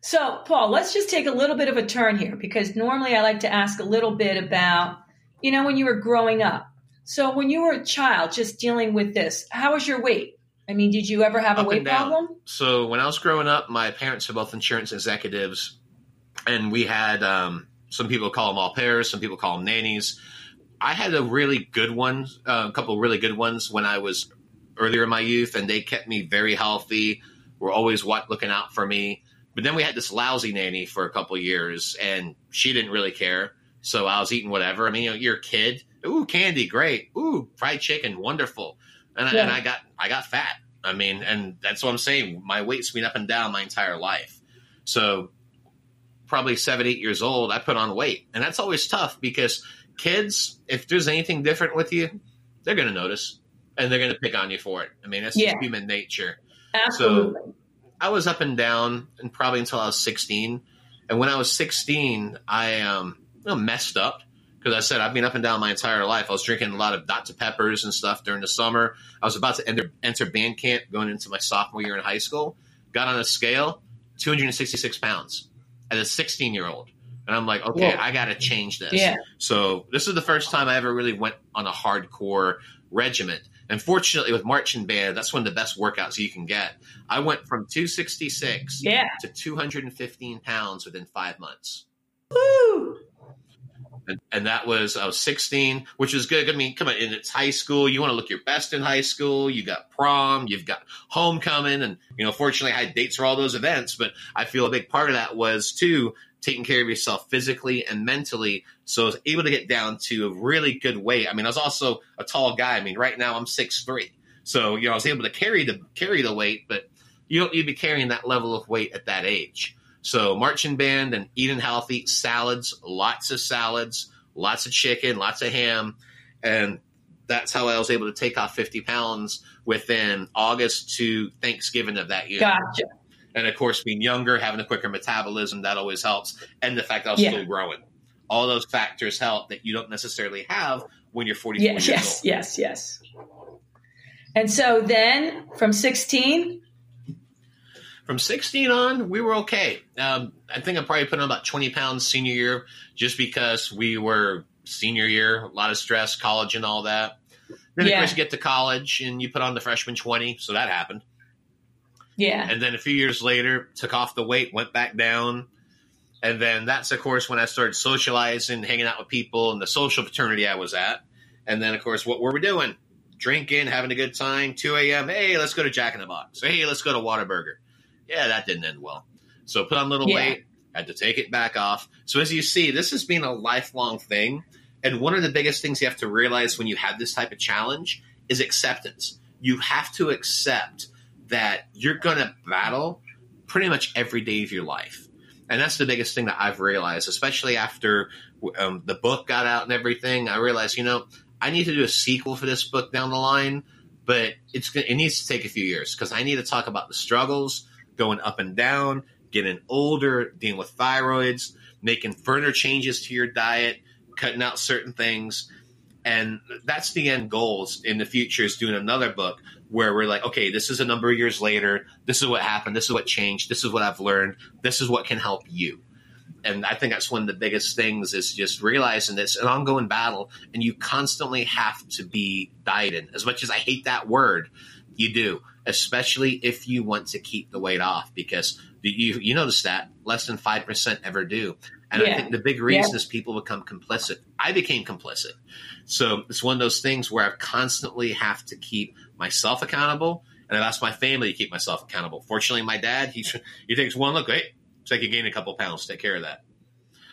So, Paul, let's just take a little bit of a turn here because normally I like to ask a little bit about, you know, when you were growing up. So, when you were a child, just dealing with this, how was your weight? I mean, did you ever have a weight problem? So when I was growing up, my parents are both insurance executives, and we had um, some people call them au pairs, some people call them nannies. I had a really good one, uh, a couple of really good ones when I was earlier in my youth, and they kept me very healthy. Were always what looking out for me. But then we had this lousy nanny for a couple of years, and she didn't really care. So I was eating whatever. I mean, you know, you're a kid. Ooh, candy, great. Ooh, fried chicken, wonderful. And, I, and I got I got fat. I mean, and that's what I'm saying. My weight's been up and down my entire life. So probably seven, eight years old, I put on weight. And that's always tough because kids, if there's anything different with you, they're going to notice and they're going to pick on you for it. I mean, that's Yeah. just human nature. Absolutely. So I was up and down and probably until I was 16. And when I was 16, I um, messed up because I said I've been up and down my entire life. I was drinking a lot of Dr. Peppers and stuff during the summer. I was about to enter, enter band camp going into my sophomore year in high school. Got on a scale, 266 pounds as a 16 year old. And I'm like, okay, Whoa. I got to change this. yeah. So this is the first time I ever really went on a hardcore regiment. And fortunately, with marching band, that's one of the best workouts you can get. I went from 266 Yeah. to 215 pounds within five months. Woo! And, and that was, I was 16, which is good. I mean, come on, and it's high school. You want to look your best in high school. You got prom, you've got homecoming. And, you know, fortunately, I had dates for all those events. But I feel a big part of that was, too, taking care of yourself physically and mentally. So I was able to get down to a really good weight. I mean, I was also a tall guy. I mean, right now I'm 6'3. So, you know, I was able to carry the carry the weight, but you don't need to be carrying that level of weight at that age. So marching band and eating healthy, salads, lots of salads, lots of chicken, lots of ham. And that's how I was able to take off 50 pounds within August to Thanksgiving of that year. Gotcha. And of course, being younger, having a quicker metabolism, that always helps. And the fact that I was Yeah. still growing. All those factors help that you don't necessarily have when you're 44 Yeah, years yes, old. yes, yes. And so then from 16, From 16 on, we were okay. Um, I think I probably put on about 20 pounds senior year just because we were senior year, a lot of stress, college, and all that. Then, Yeah. of course, you get to college and you put on the freshman 20, so that happened. Yeah. And then a few years later, took off the weight, went back down. And then that's, of course, when I started socializing, hanging out with people in the social fraternity I was at. And then, of course, what were we doing? Drinking, having a good time. 2 a.m. Hey, let's go to Jack in the Box. Hey, let's go to Whataburger. Yeah, that didn't end well. So put on a little Yeah. weight, had to take it back off. So as you see, this has been a lifelong thing. And one of the biggest things you have to realize when you have this type of challenge is acceptance. You have to accept that you're going to battle pretty much every day of your life. And that's the biggest thing that I've realized, especially after um, the book got out and everything. I realized, you know, I need to do a sequel for this book down the line, but it's it needs to take a few years because I need to talk about the struggles, going up and down, getting older, dealing with thyroids, making further changes to your diet, cutting out certain things. And that's the end goals in the future is doing another book where we're like, okay, this is a number of years later. This is what happened. This is what changed. This is what I've learned. This is what can help you. And I think that's one of the biggest things is just realizing it's an ongoing battle and you constantly have to be dieting. As much as I hate that word, you do, especially if you want to keep the weight off because you, you notice that less than 5% ever do. And I think the big reason is people become complicit. I became complicit. So it's one of those things where I constantly have to keep myself accountable, and I've asked my family to keep myself accountable. Fortunately, my dad he he takes one look, hey, so I can gain a couple pounds, take care of that.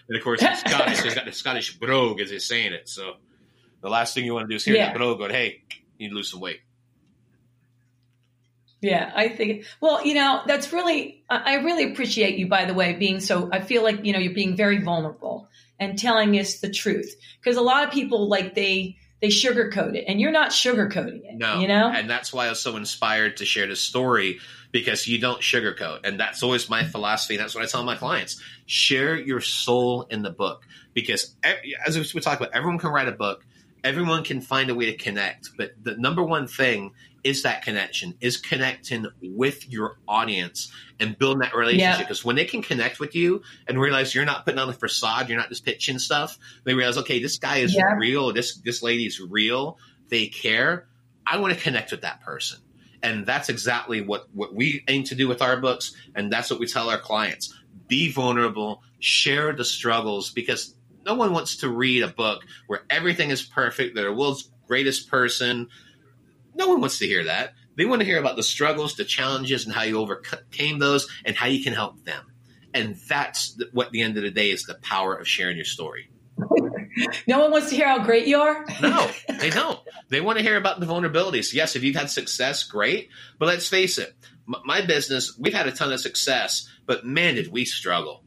And of course, he's Scottish, so he's got the Scottish brogue as he's saying it. So the last thing you want to do is hear Yeah. that brogue going, hey, you need to lose some weight. Yeah, I think. Well, you know, that's really. I really appreciate you, by the way, being so. I feel like you know you're being very vulnerable and telling us the truth because a lot of people like they they sugarcoat it, and you're not sugarcoating it. No, you know. and that's why I was so inspired to share this story because you don't sugarcoat, and that's always my philosophy. And that's what I tell my clients: share your soul in the book because as we talk about, everyone can write a book. everyone can find a way to connect, but the number one thing is that connection, is connecting with your audience and building that relationship. Because yeah. when they can connect with you and realize you're not putting on a facade, you're not just pitching stuff, they realize, okay, this guy is yeah. real, this this lady is real, they care. I want to connect with that person. And that's exactly what, what we aim to do with our books. And that's what we tell our clients. Be vulnerable, share the struggles because no one wants to read a book where everything is perfect. They're the world's greatest person. No one wants to hear that. They want to hear about the struggles, the challenges, and how you overcame those, and how you can help them. And that's what the end of the day is the power of sharing your story. no one wants to hear how great you are. no, they don't. They want to hear about the vulnerabilities. Yes, if you've had success, great. But let's face it, my business, we've had a ton of success, but man, did we struggle.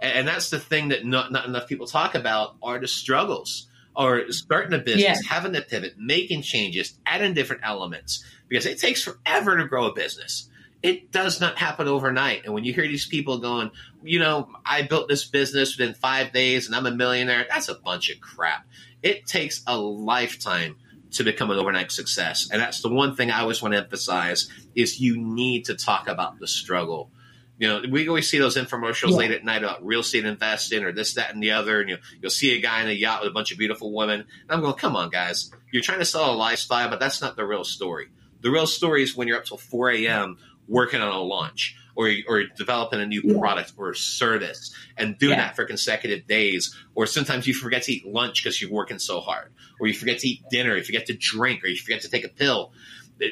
And that's the thing that not, not enough people talk about are the struggles or starting a business, yeah. having to pivot, making changes, adding different elements because it takes forever to grow a business. It does not happen overnight. And when you hear these people going, you know, I built this business within five days and I'm a millionaire, that's a bunch of crap. It takes a lifetime to become an overnight success. And that's the one thing I always want to emphasize is you need to talk about the struggle you know, we always see those infomercials yeah. late at night about real estate investing or this, that, and the other. And you, you'll see a guy in a yacht with a bunch of beautiful women. And I'm going, come on, guys. You're trying to sell a lifestyle, but that's not the real story. The real story is when you're up till 4 a.m. working on a launch or, or developing a new yeah. product or service and doing yeah. that for consecutive days. Or sometimes you forget to eat lunch because you're working so hard, or you forget to eat dinner, you forget to drink, or you forget to take a pill.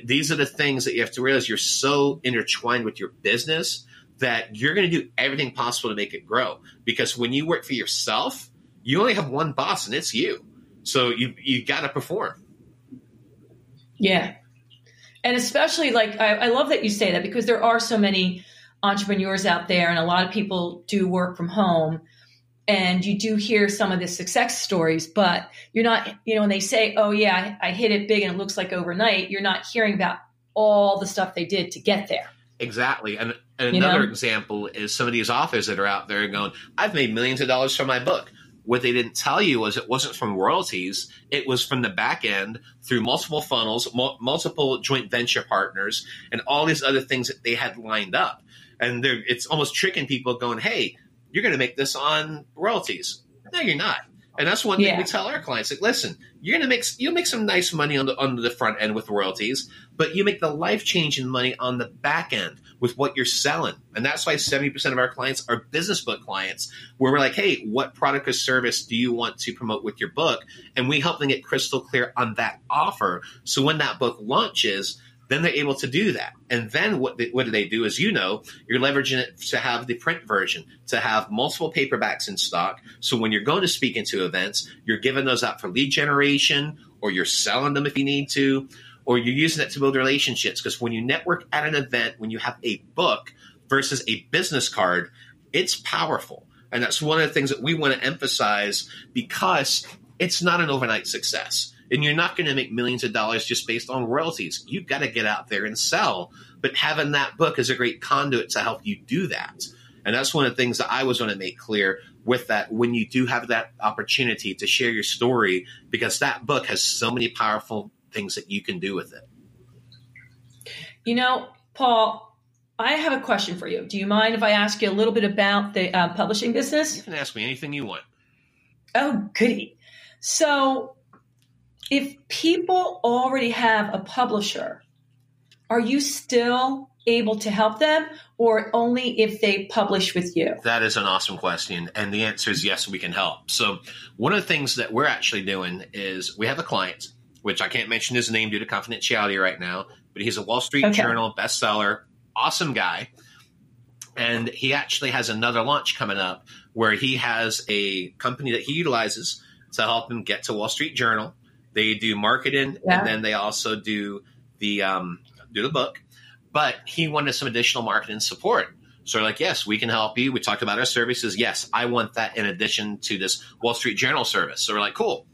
These are the things that you have to realize you're so intertwined with your business that you're going to do everything possible to make it grow. Because when you work for yourself, you only have one boss, and it's you. So you you got to perform. Yeah, and especially like I, I love that you say that because there are so many entrepreneurs out there, and a lot of people do work from home. And you do hear some of the success stories, but you're not, you know, when they say, oh, yeah, I, I hit it big and it looks like overnight, you're not hearing about all the stuff they did to get there. Exactly. And, and another know? example is some of these authors that are out there going, I've made millions of dollars from my book. What they didn't tell you was it wasn't from royalties, it was from the back end through multiple funnels, multiple joint venture partners, and all these other things that they had lined up. And it's almost tricking people going, hey, you're going to make this on royalties. No, you're not. And that's one thing yeah. we tell our clients: like, listen, you're gonna make you'll make some nice money on the on the front end with royalties, but you make the life changing money on the back end with what you're selling. And that's why 70% of our clients are business book clients, where we're like, hey, what product or service do you want to promote with your book? And we help them get crystal clear on that offer. So when that book launches, then they're able to do that. And then what, they, what do they do? As you know, you're leveraging it to have the print version, to have multiple paperbacks in stock. So when you're going to speak into events, you're giving those out for lead generation, or you're selling them if you need to, or you're using it to build relationships. Because when you network at an event, when you have a book versus a business card, it's powerful. And that's one of the things that we want to emphasize because it's not an overnight success and you're not going to make millions of dollars just based on royalties. You've got to get out there and sell. But having that book is a great conduit to help you do that. And that's one of the things that I was going to make clear with that when you do have that opportunity to share your story, because that book has so many powerful things that you can do with it. You know, Paul, I have a question for you. Do you mind if I ask you a little bit about the uh, publishing business? You can ask me anything you want. Oh, goody. So, if people already have a publisher, are you still able to help them or only if they publish with you? That is an awesome question. And the answer is yes, we can help. So, one of the things that we're actually doing is we have a client, which I can't mention his name due to confidentiality right now, but he's a Wall Street okay. Journal bestseller, awesome guy. And he actually has another launch coming up where he has a company that he utilizes to help him get to Wall Street Journal they do marketing, yeah. and then they also do the um, do the book. But he wanted some additional marketing support. So we're like, yes, we can help you. We talked about our services. Yes, I want that in addition to this Wall Street Journal service. So we're like, cool,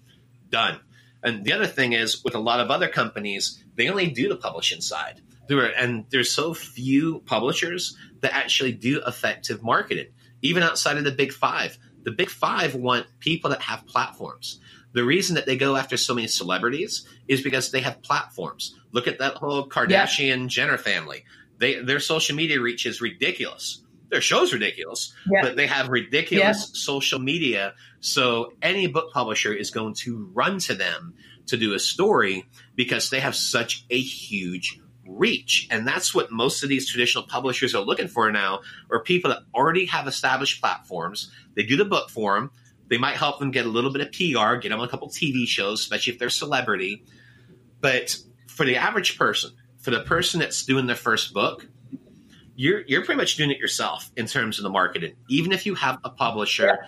done. And the other thing is, with a lot of other companies, they only do the publishing side. There are, and there's so few publishers that actually do effective marketing, even outside of the big five. The big five want people that have platforms The reason that they go after so many celebrities is because they have platforms. Look at that whole Kardashian Jenner family. They their social media reach is ridiculous. Their show's ridiculous, Yeah. but they have ridiculous social media. So any book publisher is going to run to them to do a story because they have such a huge reach. And that's what most of these traditional publishers are looking for now are people that already have established platforms. They do the book for them. They might help them get a little bit of PR, get them on a couple TV shows, especially if they're celebrity. But for the average person, for the person that's doing their first book, you're you're pretty much doing it yourself in terms of the marketing. Even if you have a publisher,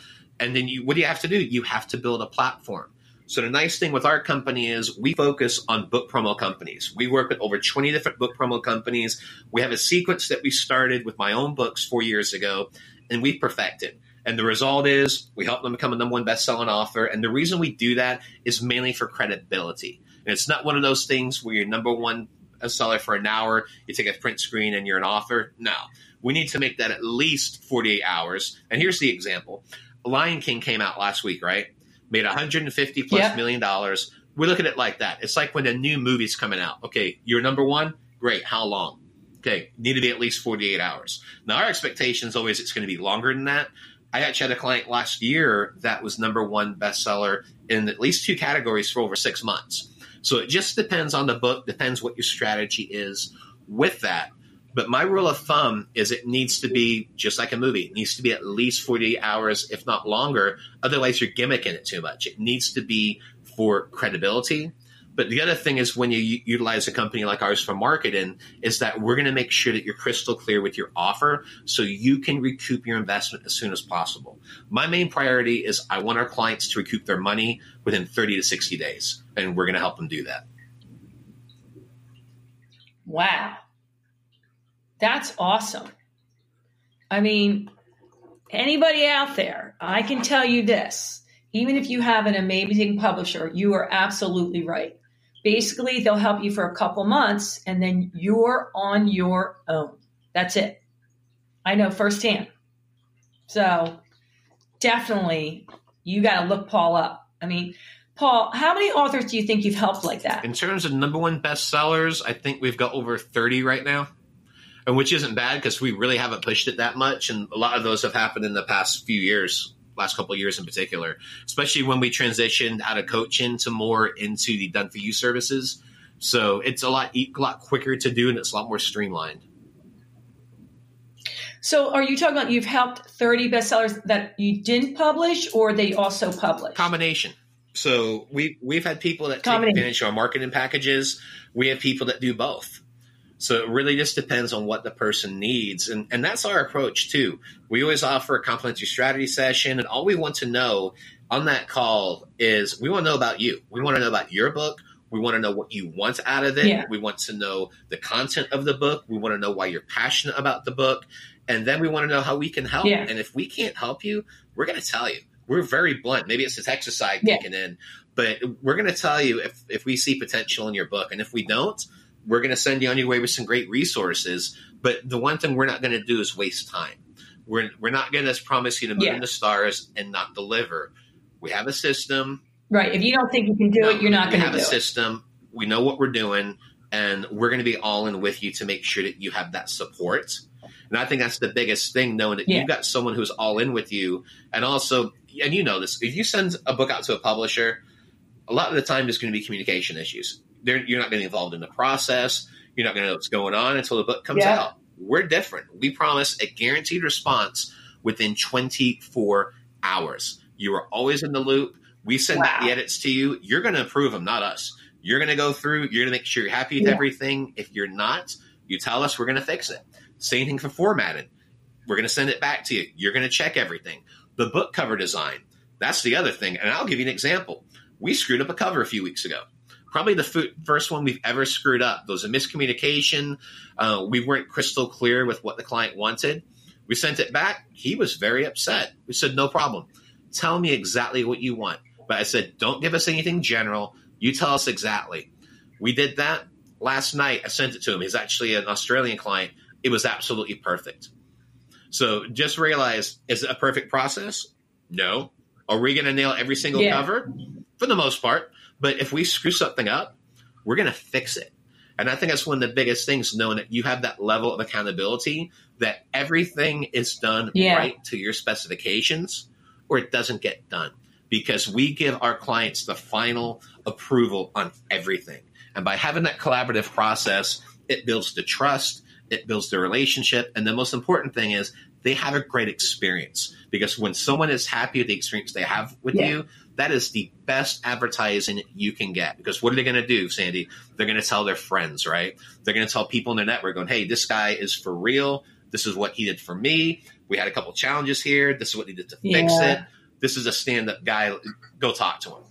and then you what do you have to do? You have to build a platform. So the nice thing with our company is we focus on book promo companies. We work with over 20 different book promo companies. We have a sequence that we started with my own books four years ago, and we perfected. And the result is we help them become a number one best-selling author. And the reason we do that is mainly for credibility. And it's not one of those things where you're number one seller for an hour, you take a print screen, and you're an author. No, we need to make that at least 48 hours. And here's the example: Lion King came out last week, right? Made 150 plus Yep. million dollars. We look at it like that. It's like when a new movie's coming out. Okay, you're number one. Great. How long? Okay, need to be at least 48 hours. Now, our expectation is always it's going to be longer than that. I actually had a client last year that was number one bestseller in at least two categories for over six months. So it just depends on the book, depends what your strategy is with that. But my rule of thumb is it needs to be just like a movie. It needs to be at least 48 hours, if not longer. Otherwise, you're gimmicking it too much. It needs to be for credibility. But the other thing is when you utilize a company like ours for marketing is that we're going to make sure that you're crystal clear with your offer so you can recoup your investment as soon as possible. My main priority is I want our clients to recoup their money within 30 to 60 days, and we're going to help them do that. Wow. That's awesome. I mean, anybody out there, I can tell you this. Even if you have an amazing publisher, you are absolutely right. Basically, they'll help you for a couple months and then you're on your own. That's it. I know firsthand. So definitely, you got to look Paul up. I mean, Paul, how many authors do you think you've helped like that? In terms of number one bestsellers, I think we've got over 30 right now, and which isn't bad because we really haven't pushed it that much. And a lot of those have happened in the past few years, last couple of years in particular, especially when we transitioned out of coaching to more into the done for you services. So it's a lot, a lot quicker to do and it's a lot more streamlined. So, are you talking about you've helped 30 bestsellers that you didn't publish or they also published? Combination. So we we've had people that take advantage of our marketing packages. We have people that do both. So it really just depends on what the person needs, and and that's our approach too. We always offer a complimentary strategy session, and all we want to know on that call is we want to know about you. We want to know about your book. We want to know what you want out of it. Yeah. We want to know the content of the book. We want to know why you're passionate about the book, and then we want to know how we can help. Yeah. And if we can't help you, we're going to tell you. We're very blunt. Maybe it's the Texas side Yeah. kicking in, but we're going to tell you if, if we see potential in your book. And if we don't, we're going to send you on your way with some great resources. But the one thing we're not going to do is waste time. We're, we're not going to promise you the moon Yeah. and the stars and not deliver. We have a system. Right. If you don't think you can do it, you're not going to have do a it. system. We know what we're doing, and we're going to be all in with you to make sure that you have that support. And I think that's the biggest thing, knowing that Yeah. you've got someone who's all in with you, and also, and you know this, if you send a book out to a publisher, a lot of the time there's going to be communication issues. They're, you're not going to be involved in the process. You're not going to know what's going on until the book comes Yeah. out. We're different. We promise a guaranteed response within 24 hours. You are always in the loop. We send back Wow. the edits to you. You're going to approve them, not us. You're going to go through. You're going to make sure you're happy with Yeah. everything. If you're not, you tell us. We're going to fix it. Same thing for formatting. We're going to send it back to you. You're going to check everything. The book cover design. That's the other thing. And I'll give you an example. We screwed up a cover a few weeks ago. Probably the fu- first one we've ever screwed up. There was a miscommunication. Uh, we weren't crystal clear with what the client wanted. We sent it back. He was very upset. We said, no problem. Tell me exactly what you want. But I said, don't give us anything general. You tell us exactly. We did that last night. I sent it to him. He's actually an Australian client. It was absolutely perfect. So just realize is it a perfect process? No. Are we going to nail every single Yeah. cover? for the most part. But if we screw something up, we're going to fix it. And I think that's one of the biggest things, knowing that you have that level of accountability that everything is done Yeah. right to your specifications or it doesn't get done because we give our clients the final approval on everything. And by having that collaborative process, it builds the trust, it builds the relationship. And the most important thing is they have a great experience because when someone is happy with the experience they have with Yeah. you, that is the best advertising you can get. Because what are they going to do, Sandy? They're going to tell their friends, right? They're going to tell people in their network, going, "Hey, this guy is for real. This is what he did for me. We had a couple challenges here. This is what he did to fix it. This is a stand-up guy. Go talk to him."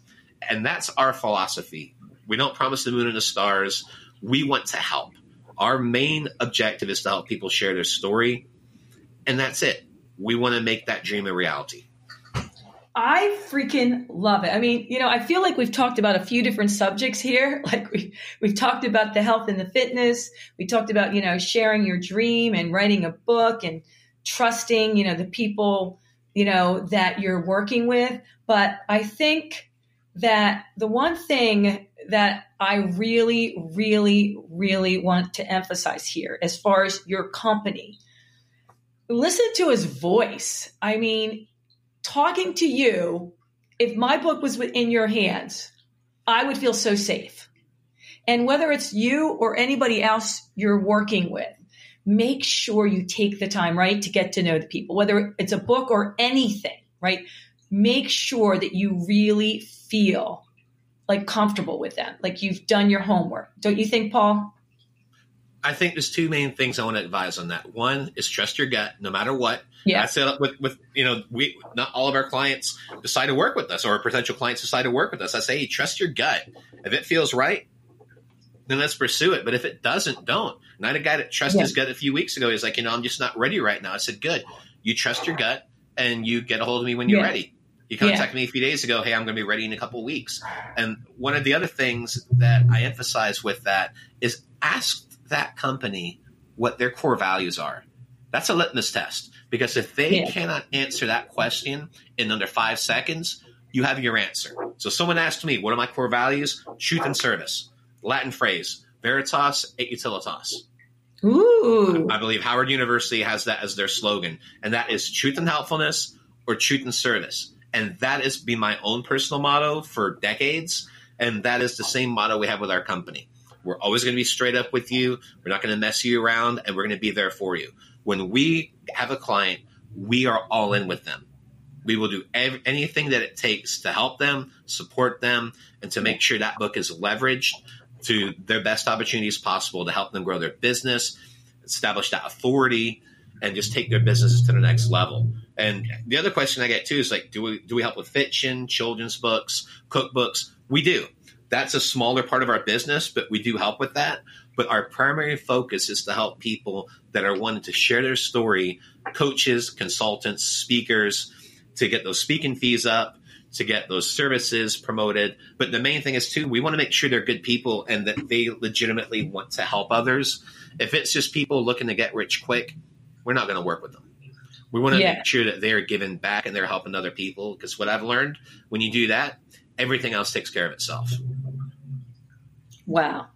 And that's our philosophy. We don't promise the moon and the stars. We want to help. Our main objective is to help people share their story, and that's it. We want to make that dream a reality. I freaking love it. I mean, you know, I feel like we've talked about a few different subjects here. Like we we've talked about the health and the fitness. We talked about, you know, sharing your dream and writing a book and trusting, you know, the people, you know, that you're working with. But I think that the one thing that I really, really, really want to emphasize here, as far as your company, listen to his voice. I mean, talking to you, if my book was in your hands, I would feel so safe. And whether it's you or anybody else you're working with, make sure you take the time, right, to get to know the people, whether it's a book or anything, right? Make sure that you really feel like comfortable with them, like you've done your homework. Don't you think, Paul? I think there's two main things I want to advise on that. One is trust your gut, no matter what. Yeah. I said with with you know we not all of our clients decide to work with us, or potential clients decide to work with us. I say, hey, trust your gut. If it feels right, then let's pursue it. But if it doesn't, don't. And I had a guy that trusted Yeah. his gut a few weeks ago. He's like, you know, I'm just not ready right now. I said, good. You trust your gut, and you get a hold of me when you're Yeah. ready. You contacted me a few days ago. Hey, I'm going to be ready in a couple of weeks. And one of the other things that I emphasize with that is ask that company what their core values are. That's a litmus test because if they Yeah. cannot answer that question in under five seconds, you have your answer. So someone asked me, what are my core values? Truth and service. Latin phrase, veritas et utilitas. Ooh. I believe Howard University has that as their slogan, and that is truth and helpfulness or truth and service. And that has been my own personal motto for decades, and that is the same motto we have with our company. We're always going to be straight up with you. We're not going to mess you around, and we're going to be there for you. When we have a client, we are all in with them. We will do ev- anything that it takes to help them, support them, and to make sure that book is leveraged to their best opportunities possible to help them grow their business, establish that authority, and just take their businesses to the next level. And the other question I get too is like, do we do we help with fiction, children's books, cookbooks? We do. That's a smaller part of our business, but we do help with that. But our primary focus is to help people that are wanting to share their story, coaches, consultants, speakers, to get those speaking fees up, to get those services promoted. But the main thing is too, we want to make sure they're good people and that they legitimately want to help others. If it's just people looking to get rich quick, we're not going to work with them. We want to Yeah. make sure that they're giving back and they're helping other people. Because what I've learned, when you do that, everything else takes care of itself. Wow.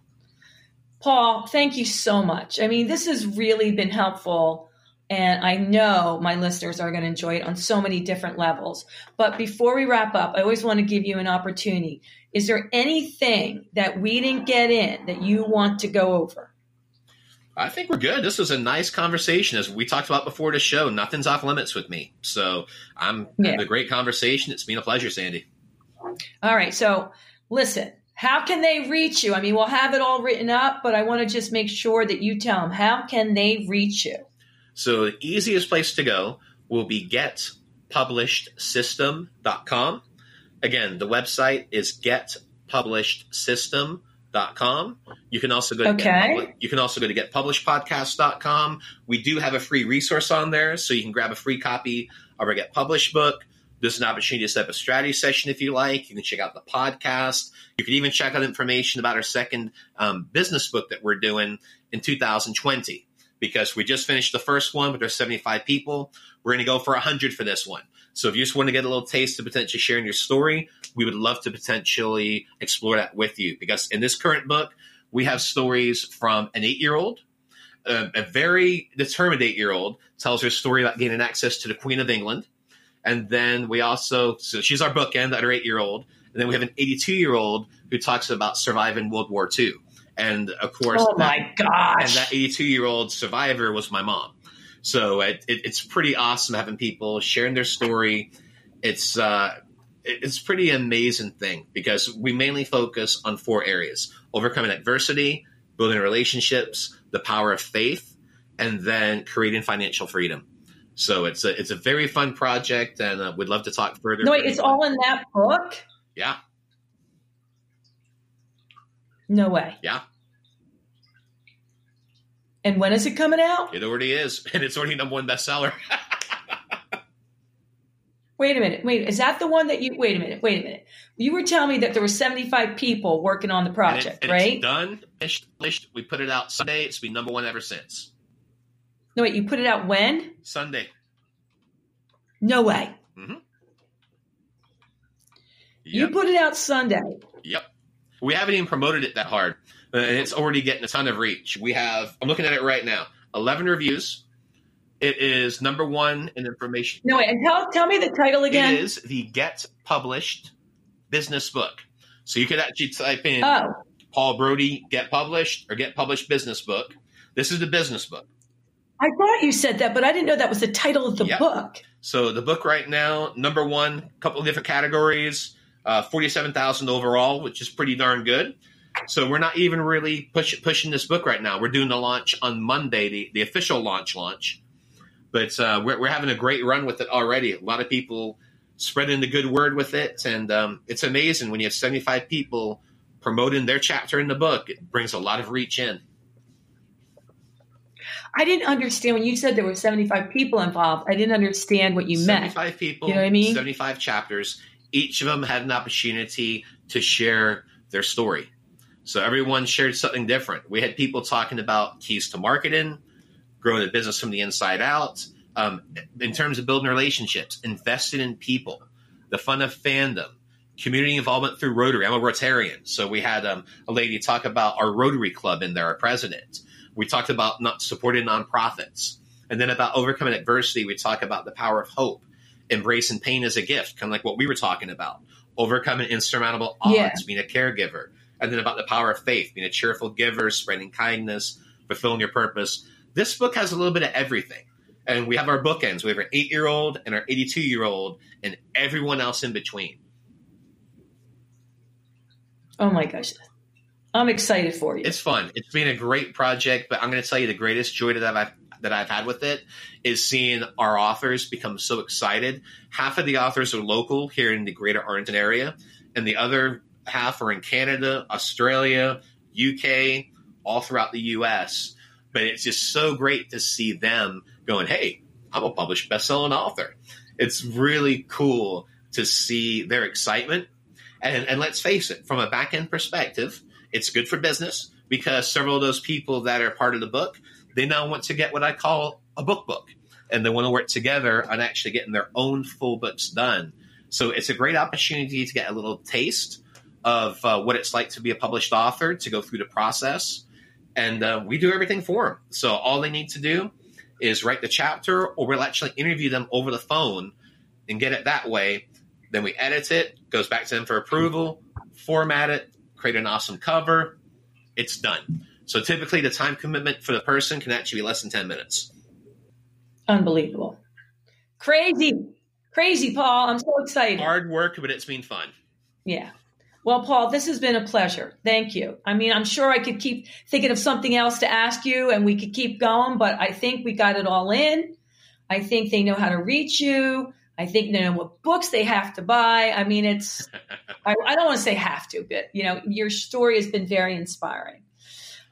Paul, thank you so much. I mean, this has really been helpful. And I know my listeners are going to enjoy it on so many different levels. But before we wrap up, I always want to give you an opportunity. Is there anything that we didn't get in that you want to go over? I think we're good. This was a nice conversation. As we talked about before the show, nothing's off limits with me. So I'm Yeah. having a great conversation. It's been a pleasure, Sandy. All right. So listen, how can they reach you? I mean, we'll have it all written up, but I want to just make sure that you tell them how can they reach you? So the easiest place to go will be getpublishedsystem.com. Again, the website is getpublishedsystem.com. You can also go to Okay. get you can also go to getpublishedpodcast.com. We do have a free resource on there, so you can grab a free copy of our Get Published book. There's an opportunity to set up a strategy session if you like. You can check out the podcast. You can even check out information about our second um, business book that we're doing in 2020 because we just finished the first one, but there's 75 people. We're going to go for 100 for this one. So if you just want to get a little taste of potentially sharing your story, we would love to potentially explore that with you because in this current book, we have stories from an eight year old, a, a very determined eight year old tells her story about gaining access to the Queen of England. And then we also, so she's our bookend at her eight year old. And then we have an 82 year old who talks about surviving World War II. And of course, oh my that, gosh. and that 82 year old survivor was my mom. So it, it, it's pretty awesome having people sharing their story. It's uh, it- it's pretty amazing thing because we mainly focus on four areas: overcoming adversity, building relationships, the power of faith, and then creating financial freedom. So it's a it's a very fun project, and uh, we'd love to talk further. no, wait, it's all in that book? yeah, No way. yeah. And when is it coming out? It already is, and it's already number one bestseller. Wait a minute. Wait, is that the one that you wait a minute, wait a minute. You were telling me that there were 75 people working on the And it- project, and right? It's done. Finished, finished. We put it out Sunday. It's been number one ever since. No, wait, you put it out when? Sunday. No way. You Yep. put it out Sunday. Yep. We haven't even promoted it that hard, uh, and it's already getting a ton of reach. We have. I'm looking at it right now. 11 reviews. It is number one in information. No, wait, and tell tell me the title again. It is the Get Published business book. So you could actually type in Oh, Paul Brodie Get Published or Get Published business book. This is the business book. I thought you said that, but I didn't know that was the title of the Yep. book. So the book right now, number one, a couple of different categories, uh, forty-seven thousand overall, which is pretty darn good. So we're not even really push, pushing this book right now. We're doing the launch on Monday, the, the official launch launch. But uh, we're, we're having a great run with it already. A lot of people spreading the good word with it, and um, it's amazing when you have seventy-five people promoting their chapter in the book. It brings a lot of reach in. I didn't understand when you said there were 75 people involved. I didn't understand what you meant. 75 people, You know what I mean? 75 chapters. Each of them had an opportunity to share their story. So everyone shared something different. We had people talking about keys to marketing, growing a business from the inside out, um, in terms of building relationships, investing in people, the fun of fandom, community involvement through Rotary. I'm a Rotarian. So we had um, a lady talk about our Rotary Club in there, our president. We talked about not supporting nonprofits. And then about overcoming adversity, we talk about the power of hope, embracing pain as a gift, kind of like what we were talking about, overcoming insurmountable odds, Yeah. being a caregiver, and then about the power of faith, being a cheerful giver, spreading kindness, fulfilling your purpose. This book has a little bit of everything. And we have our bookends. We have our eight year old and our 82 year old, and everyone else in between. Oh my gosh. I'm excited for you. It's fun. It's been a great project, but I'm going to tell you the greatest joy that I've that I've had with it is seeing our authors become so excited. Half of the authors are local here in the Greater Arlington area, and the other half are in Canada, Australia, UK, all throughout the U.S. But it's just so great to see them going, "Hey, I'm a published best-selling author." It's really cool to see their excitement. And, and let's face it, from a back end perspective, it's good for business because several of those people that are part of the book, they now want to get what I call a book book. And they want to work together on actually getting their own full books done. So it's a great opportunity to get a little taste of uh, what it's like to be a published author, to go through the process. And uh, we do everything for them. So all they need to do is write the chapter, or we'll actually interview them over the phone and get it that way. Then we edit it, goes back to them for approval, format it, create an awesome cover. It's done. So typically, the time commitment for the person can actually be less than 10 minutes. Unbelievable. Crazy. Crazy, Paul. I'm so excited. Hard work, but it's been fun. Yeah. Well, Paul, this has been a pleasure. Thank you. I mean, I'm sure I could keep thinking of something else to ask you and we could keep going, but I think we got it all in. I think they know how to reach you. I think they know what books they have to buy. I mean, it's, I, I don't want to say have to, but, you know, your story has been very inspiring.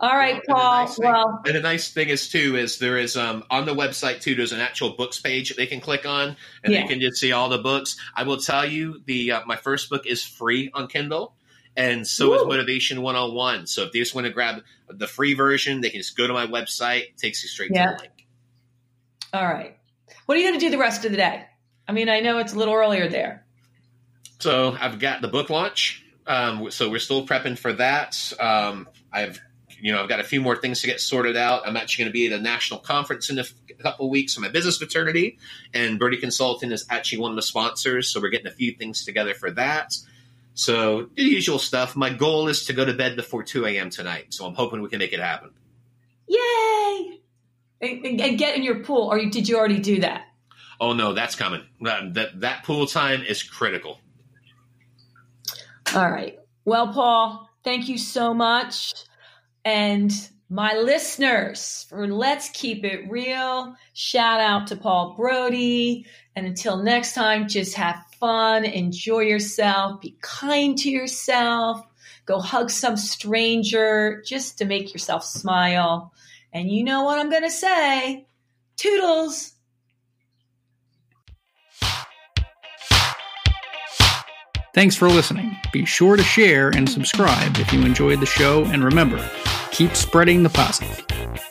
All right, the Paul. nice Well, and the nice thing is too is there is um, on the website too. There's an actual books page that they can click on, and Yeah. they can just see all the books. I will tell you, the uh, my first book is free on Kindle. and so is Motivation 101. So if they just want to grab the free version, they can just go to my website. It takes you straight yeah. to the link. All right. What are you going to do the rest of the day? I mean, I know it's a little earlier there. So I've got the book launch. Um, so we're still prepping for that. Um, I've you know, I've got a few more things to get sorted out. I'm actually going to be at a national conference in a, f- a couple of weeks for my business fraternity, and Brodie Consulting is actually one of the sponsors. So we're getting a few things together for that. So the usual stuff. My goal is to go to bed before 2 a.m. tonight. So I'm hoping we can make it happen. Yay! And, and get in your pool, or did you already do that? Oh no, that's coming. That, that that pool time is critical. All right. Well, Paul, thank you so much. And my listeners for Let's Keep It Real, shout out to Paul Brodie. And until next time, just have fun, enjoy yourself, be kind to yourself, go hug some stranger just to make yourself smile. And you know what I'm going to say Toodles! Thanks for listening. Be sure to share and subscribe if you enjoyed the show, and remember, keep spreading the positive.